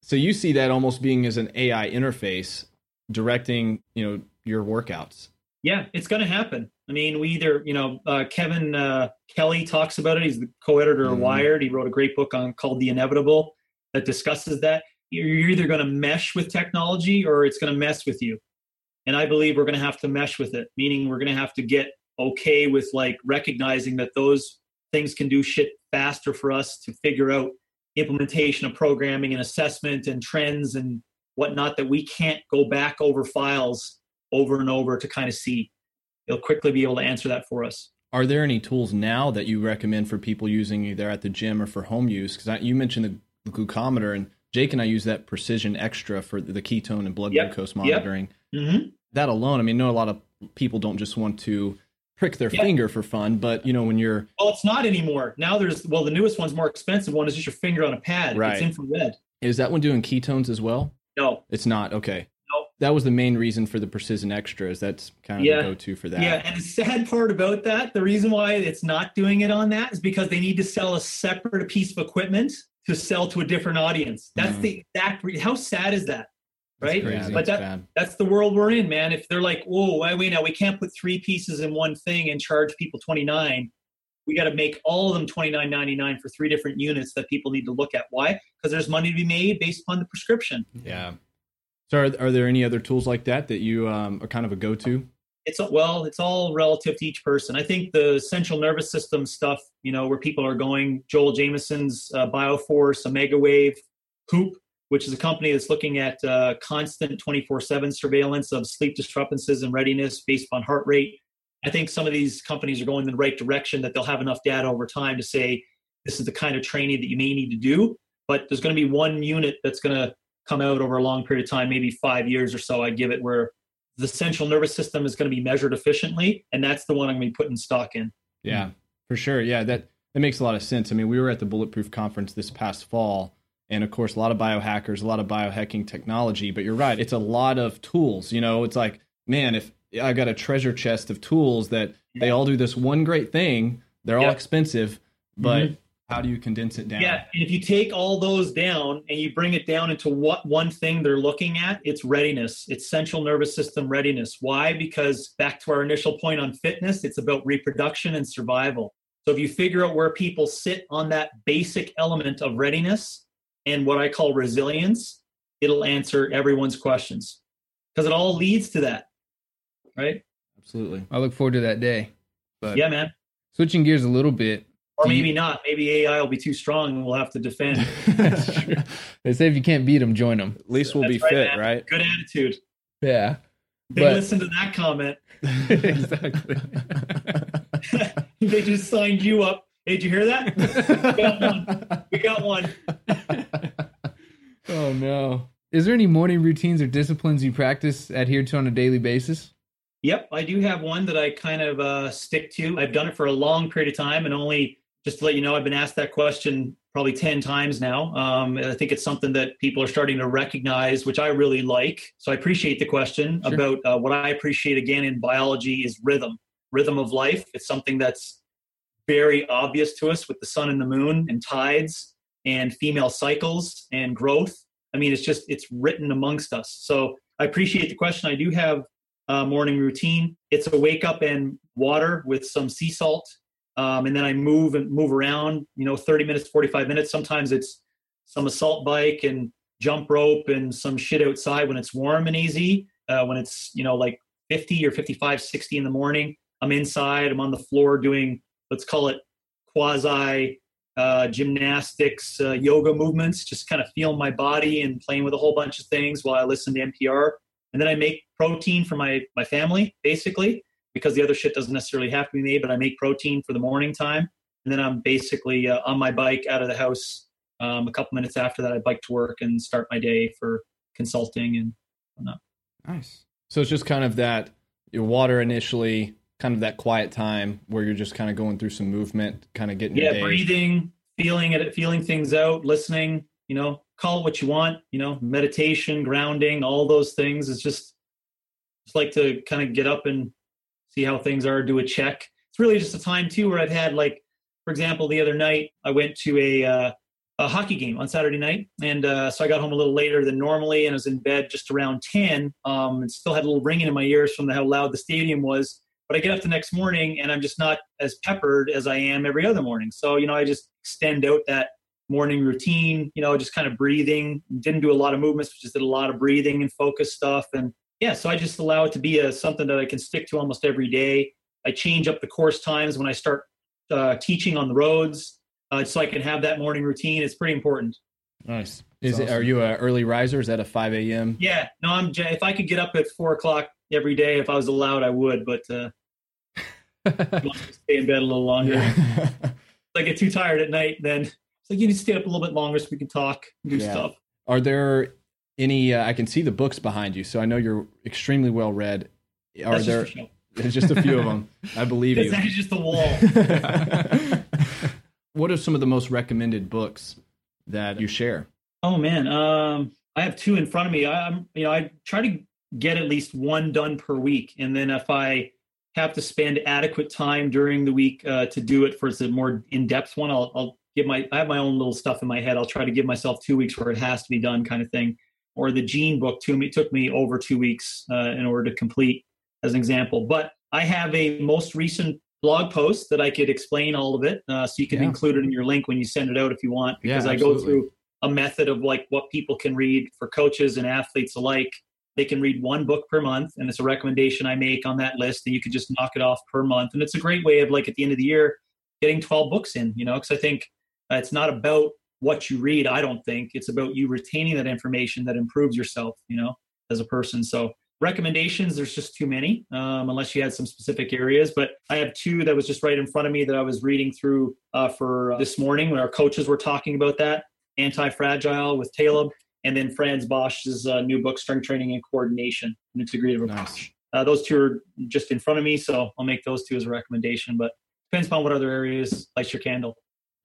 so you see that almost being as an AI interface directing, you know, your workouts. Yeah, it's going to happen. I mean, we either, you know, uh, Kevin uh, Kelly talks about it. He's the co-editor mm. of Wired. He wrote a great book on called The Inevitable that discusses that. You're either going to mesh with technology or it's going to mess with you. And I believe we're going to have to mesh with it, meaning we're going to have to get okay with like recognizing that those things can do shit faster for us to figure out implementation of programming and assessment and trends and whatnot that we can't go back over files over and over to kind of see. It'll quickly be able to answer that for us. Are there any tools now that you recommend for people using either at the gym or for home use? Because you mentioned the glucometer, and Jake and I use that Precision Xtra for the ketone and blood yep. glucose monitoring. Yep. Mm-hmm. That alone, I mean, I know a lot of people don't just want to prick their yep. finger for fun, but you know when you're well, it's not anymore. Now there's well, the newest one's more expensive. One is just your finger on a pad. Right. It's infrared. Is that one doing ketones as well? No, it's not. Okay. No, that was the main reason for the precision Xtras. That's kind of yeah. the go-to for that. Yeah, and the sad part about that, the reason why it's not doing it on that is because they need to sell a separate piece of equipment to sell to a different audience. That's the exact. Re- how sad is that? Right, that's but that, that's, that's the world we're in, man. If they're like, "Whoa, why wait now, we can't put three pieces in one thing and charge people twenty nine. We got to make all of them twenty nine ninety nine for three different units that people need to look at. Why? Because there's money to be made based upon the prescription. Yeah, so, are, are there any other tools like that that you um, are kind of a go-to? it's well, it's all relative to each person. I think the central nervous system stuff, you know, where people are going, Joel Jamieson's uh, Bioforce, Omega Wave, WHOOP, which is a company that's looking at uh, constant 24/7 surveillance of sleep disturbances and readiness based on heart rate. I think some of these companies are going in the right direction that they'll have enough data over time to say this is the kind of training that you may need to do. But there's going to be one unit that's going to come out over a long period of time, maybe five years or so. I give it where the central nervous system is going to be measured efficiently, and that's the one I'm going to be putting stock in. Yeah, for sure. Yeah, that that makes a lot of sense. I mean, we were at the Bulletproof conference this past fall, and of course, a lot of biohackers, a lot of biohacking technology. But you're right; it's a lot of tools. You know, it's like, man, if I got a treasure chest of tools that they all do this one great thing, they're all expensive, but mm-hmm how do you condense it down? Yeah, and if you take all those down and you bring it down into what one thing they're looking at, it's readiness. It's central nervous system readiness. Why? Because back to our initial point on fitness, it's about reproduction and survival. So if you figure out where people sit on that basic element of readiness and what I call resilience, it'll answer everyone's questions because it all leads to that. Right? Absolutely. I look forward to that day. But yeah, man. Switching gears a little bit, or maybe you, not. Maybe AI will be too strong and we'll have to defend. they say if you can't beat them, join them. At least we'll That's be right, fit, man. right? Good attitude. Yeah. They but... listen to that comment. exactly. they just signed you up. Hey, did you hear that? we got one. We got one. oh no. Is there any morning routines or disciplines you practice adhere to on a daily basis? Yep, I do have one that I kind of uh, stick to. I've done it for a long period of time and only just to let you know, I've been asked that question probably 10 times now. Um, I think it's something that people are starting to recognize, which I really like. So I appreciate the question sure. about uh, what I appreciate again in biology is rhythm, rhythm of life. It's something that's very obvious to us with the sun and the moon and tides and female cycles and growth. I mean, it's just, it's written amongst us. So I appreciate the question. I do have a morning routine. It's a wake up and water with some sea salt um, and then I move and move around. You know, 30 minutes, 45 minutes. Sometimes it's some assault bike and jump rope and some shit outside when it's warm and easy. Uh, when it's you know like 50 or 55, 60 in the morning, I'm inside. I'm on the floor doing let's call it quasi uh, gymnastics, uh, yoga movements, just kind of feeling my body and playing with a whole bunch of things while I listen to NPR. And then I make protein for my my family, basically because the other shit doesn't necessarily have to be made, but I make protein for the morning time. And then I'm basically uh, on my bike out of the house. Um, a couple minutes after that, I bike to work and start my day for consulting and whatnot. Nice. So it's just kind of that your water initially, kind of that quiet time where you're just kind of going through some movement, kind of getting yeah, breathing, feeling it, feeling things out, listening. You know, call it what you want. You know, meditation, grounding, all those things. It's just just like to kind of get up and see how things are, do a check. It's really just a time too where I've had like, for example, the other night I went to a uh, a hockey game on Saturday night, and uh, so I got home a little later than normally, and I was in bed just around ten. Um, and still had a little ringing in my ears from the, how loud the stadium was. But I get up the next morning, and I'm just not as peppered as I am every other morning. So you know, I just extend out that morning routine. You know, just kind of breathing. Didn't do a lot of movements, just did a lot of breathing and focus stuff, and yeah, so I just allow it to be a something that I can stick to almost every day. I change up the course times when I start uh, teaching on the roads, uh, so I can have that morning routine. It's pretty important. Nice. Is awesome. it? Are you an early riser? Is that a five a.m.? Yeah. No, I'm. If I could get up at four o'clock every day, if I was allowed, I would. But uh, stay in bed a little longer. Yeah. I get too tired at night, then it's like you need to stay up a little bit longer so we can talk, do yeah. stuff. Are there any uh, i can see the books behind you so i know you're extremely well read. Are That's there there's just a few of them i believe you. That's just the wall. What are some of the most recommended books that you share? Oh man um i have two in front of me. I'm you know i try to get at least one done per week and then if i have to spend adequate time during the week uh, to do it for a more in-depth one I'll, I'll give my i have my own little stuff in my head. I'll try to give myself two weeks where it has to be done kind of thing. Or the gene book to me took me over two weeks uh, in order to complete as an example. But i have a most recent blog post that i could explain all of it uh, so you can yeah. include it in your link when you send it out if you want because yeah, i go through a method of like what people can read for coaches and athletes alike. They can read one book per month, and it's a recommendation I make on that list, and you can just knock it off per month. And it's a great way of like at the end of the year getting 12 books in, you know, because I think uh, it's not about what you read. I don't think it's about you retaining that information that improves yourself, you know, as a person. So recommendations there's just too many um, unless you had some specific areas but i have two that was just right in front of me that i was reading through uh, for uh, this morning when our coaches were talking about that anti-fragile with Taleb, and then Frans Bosch's uh, new book, Strength Training and Coordination, an integrative approach. Nice. Uh, those two are just in front of me, so I'll make those two as a recommendation. But depends upon what other areas lights your candle.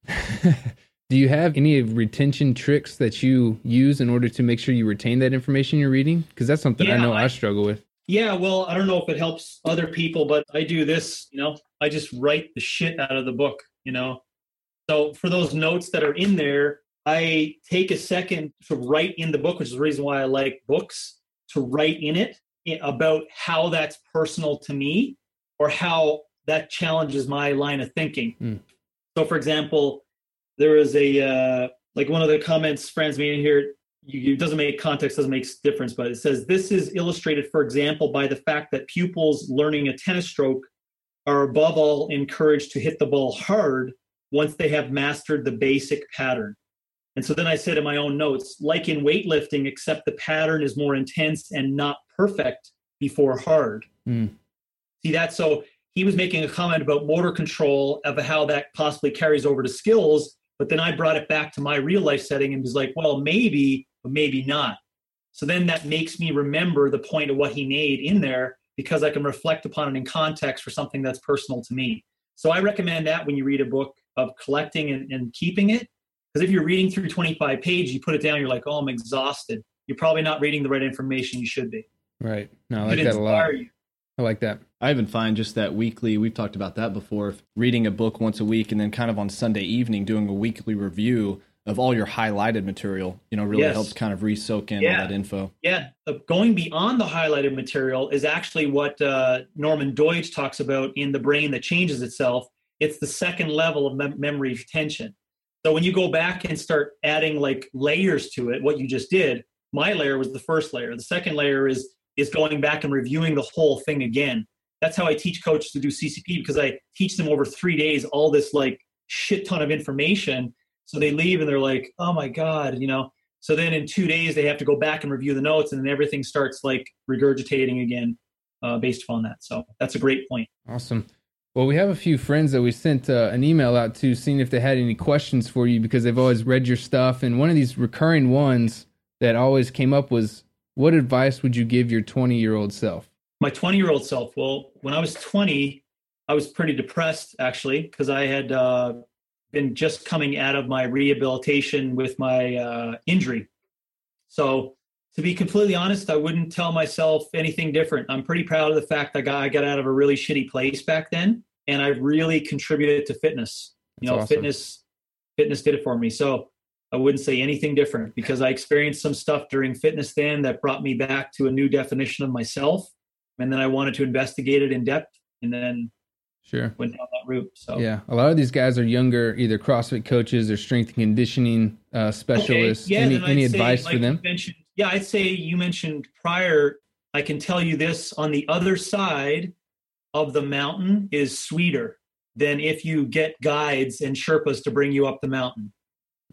Do you have any retention tricks that you use in order to make sure you retain that information you're reading? Because that's something yeah, I know I, I struggle with. Yeah, well, I don't know if it helps other people, but I do this. You know, I just write the shit out of the book. You know, so for those notes that are in there, I take a second to write in the book, which is the reason why I like books, to write in it about how that's personal to me or how that challenges my line of thinking. Mm. So, for example, there is a uh, like one of the comments Frans made in here. You, it doesn't make context doesn't make difference, but it says this is illustrated, for example, by the fact that pupils learning a tennis stroke are above all encouraged to hit the ball hard once they have mastered the basic pattern. And so then I said in my own notes, like in weightlifting, except the pattern is more intense and not perfect before hard. Mm. See that? So he was making a comment about motor control of how that possibly carries over to skills. But then I brought it back to my real life setting and was like, well, maybe, but maybe not. So then that makes me remember the point of what he made in there because I can reflect upon it in context for something that's personal to me. So I recommend that when you read a book of collecting and, and keeping it because if you're reading through 25 pages, you put it down, you're like, oh, I'm exhausted. You're probably not reading the right information you should be. Right. No, I like that a lot. You. I like that. I even find just that weekly, we've talked about that before, reading a book once a week and then kind of on Sunday evening doing a weekly review of all your highlighted material, you know, really yes. helps kind of re-soak in yeah. all that info. Yeah. Uh, going beyond the highlighted material is actually what uh, Norman Doidge talks about in The Brain That Changes Itself. It's the second level of mem- memory retention. So when you go back and start adding like layers to it, what you just did, my layer was the first layer. The second layer is is going back and reviewing the whole thing again. That's how I teach coaches to do CCP because I teach them over three days all this like shit ton of information. So they leave and they're like, oh my God, you know. So then in two days they have to go back and review the notes and then everything starts like regurgitating again uh, based upon that. So that's a great point. Awesome. Well, we have a few friends that we sent uh, an email out to, seeing if they had any questions for you because they've always read your stuff. And one of these recurring ones that always came up was, "What advice would you give your 20 year old self?" My 20 year old self. Well, when I was 20, I was pretty depressed actually because I had uh, been just coming out of my rehabilitation with my uh, injury. So, to be completely honest, I wouldn't tell myself anything different. I'm pretty proud of the fact that I got out of a really shitty place back then and I really contributed to fitness. You That's know, awesome. fitness fitness did it for me. So I wouldn't say anything different because I experienced some stuff during fitness then that brought me back to a new definition of myself. And then I wanted to investigate it in depth and then sure went down that route. So yeah, a lot of these guys are younger, either CrossFit coaches or strength and conditioning uh, specialists. Okay. Yeah, any any advice say, for them? yeah, I'd say you mentioned prior. I can tell you this on the other side of the mountain is sweeter than if you get guides and Sherpas to bring you up the mountain.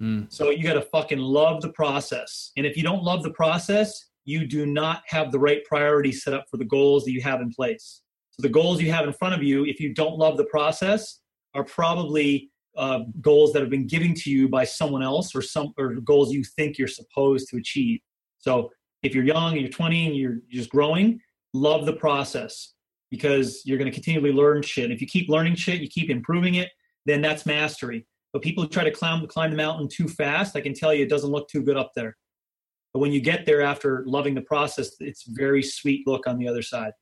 Mm. So you got to fucking love the process. And if you don't love the process, you do not have the right priorities set up for the goals that you have in place. So the goals you have in front of you, if you don't love the process, are probably uh, goals that have been given to you by someone else or some or goals you think you're supposed to achieve. So if you're young and you're 20 and you're just growing, love the process because you're going to continually learn shit. If you keep learning shit, you keep improving it, then that's mastery. But people who try to climb, climb the mountain too fast, I can tell you it doesn't look too good up there. But when you get there after loving the process, it's very sweet look on the other side.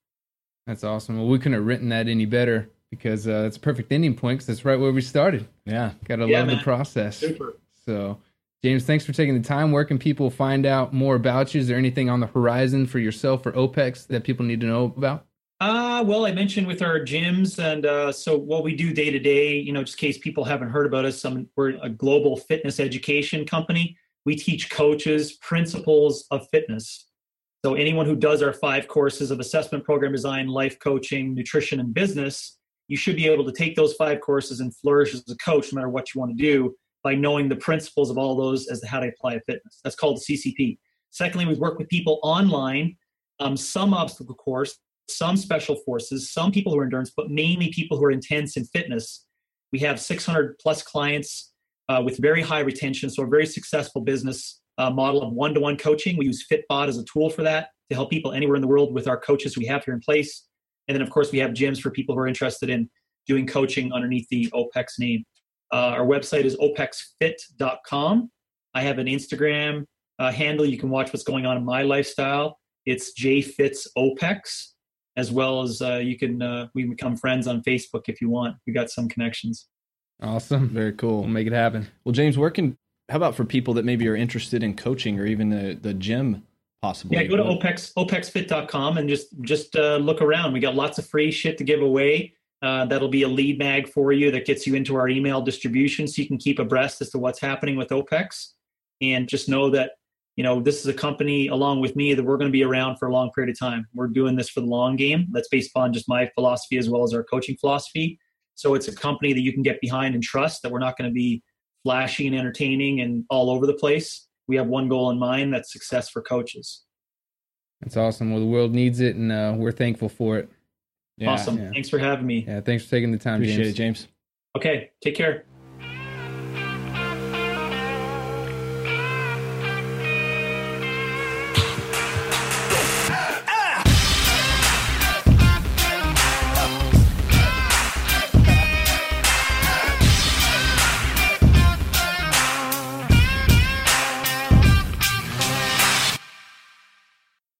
That's awesome. Well, we couldn't have written that any better because uh, it's a perfect ending point because that's right where we started. Yeah. Got to yeah, love man. the process. Super. So, James, thanks for taking the time. Where can people find out more about you? Is there anything on the horizon for yourself or OPEX that people need to know about? Uh, well, I mentioned with our gyms, and uh, so what we do day to day, you know, just in case people haven't heard about us, some, we're a global fitness education company. We teach coaches principles of fitness. So anyone who does our five courses of assessment program design, life coaching, nutrition, and business, you should be able to take those five courses and flourish as a coach no matter what you want to do by knowing the principles of all those as to how to apply fitness. That's called CCP. Secondly, we work with people online, um, some obstacle course, some special forces, some people who are endurance, but mainly people who are intense in fitness. We have 600 plus clients uh, with very high retention, so a very successful business uh, model of one-to-one coaching. We use Fitbod as a tool for that to help people anywhere in the world with our coaches we have here in place. And then, of course, we have gyms for people who are interested in doing coaching underneath the OPEX name. Uh, our website is opexfit.com. I have an Instagram uh, handle. You can watch what's going on in my lifestyle. It's jfitsopex, as well as uh, you can uh, we become friends on Facebook if you want. We got some connections. Awesome, very cool. We'll make it happen. Well, James, where can how about for people that maybe are interested in coaching or even the the gym possibly? Yeah, go to opex opexfit.com and just just uh, look around. We got lots of free shit to give away. Uh, that'll be a lead mag for you that gets you into our email distribution, so you can keep abreast as to what's happening with OPEX. And just know that you know this is a company along with me that we're going to be around for a long period of time. We're doing this for the long game. That's based upon just my philosophy as well as our coaching philosophy. So it's a company that you can get behind and trust. That we're not going to be flashy and entertaining and all over the place. We have one goal in mind that's success for coaches. That's awesome. Well, the world needs it, and uh, we're thankful for it. Yeah, awesome. Yeah. Thanks for having me. Yeah, thanks for taking the time. Appreciate James. it, James. Okay, take care.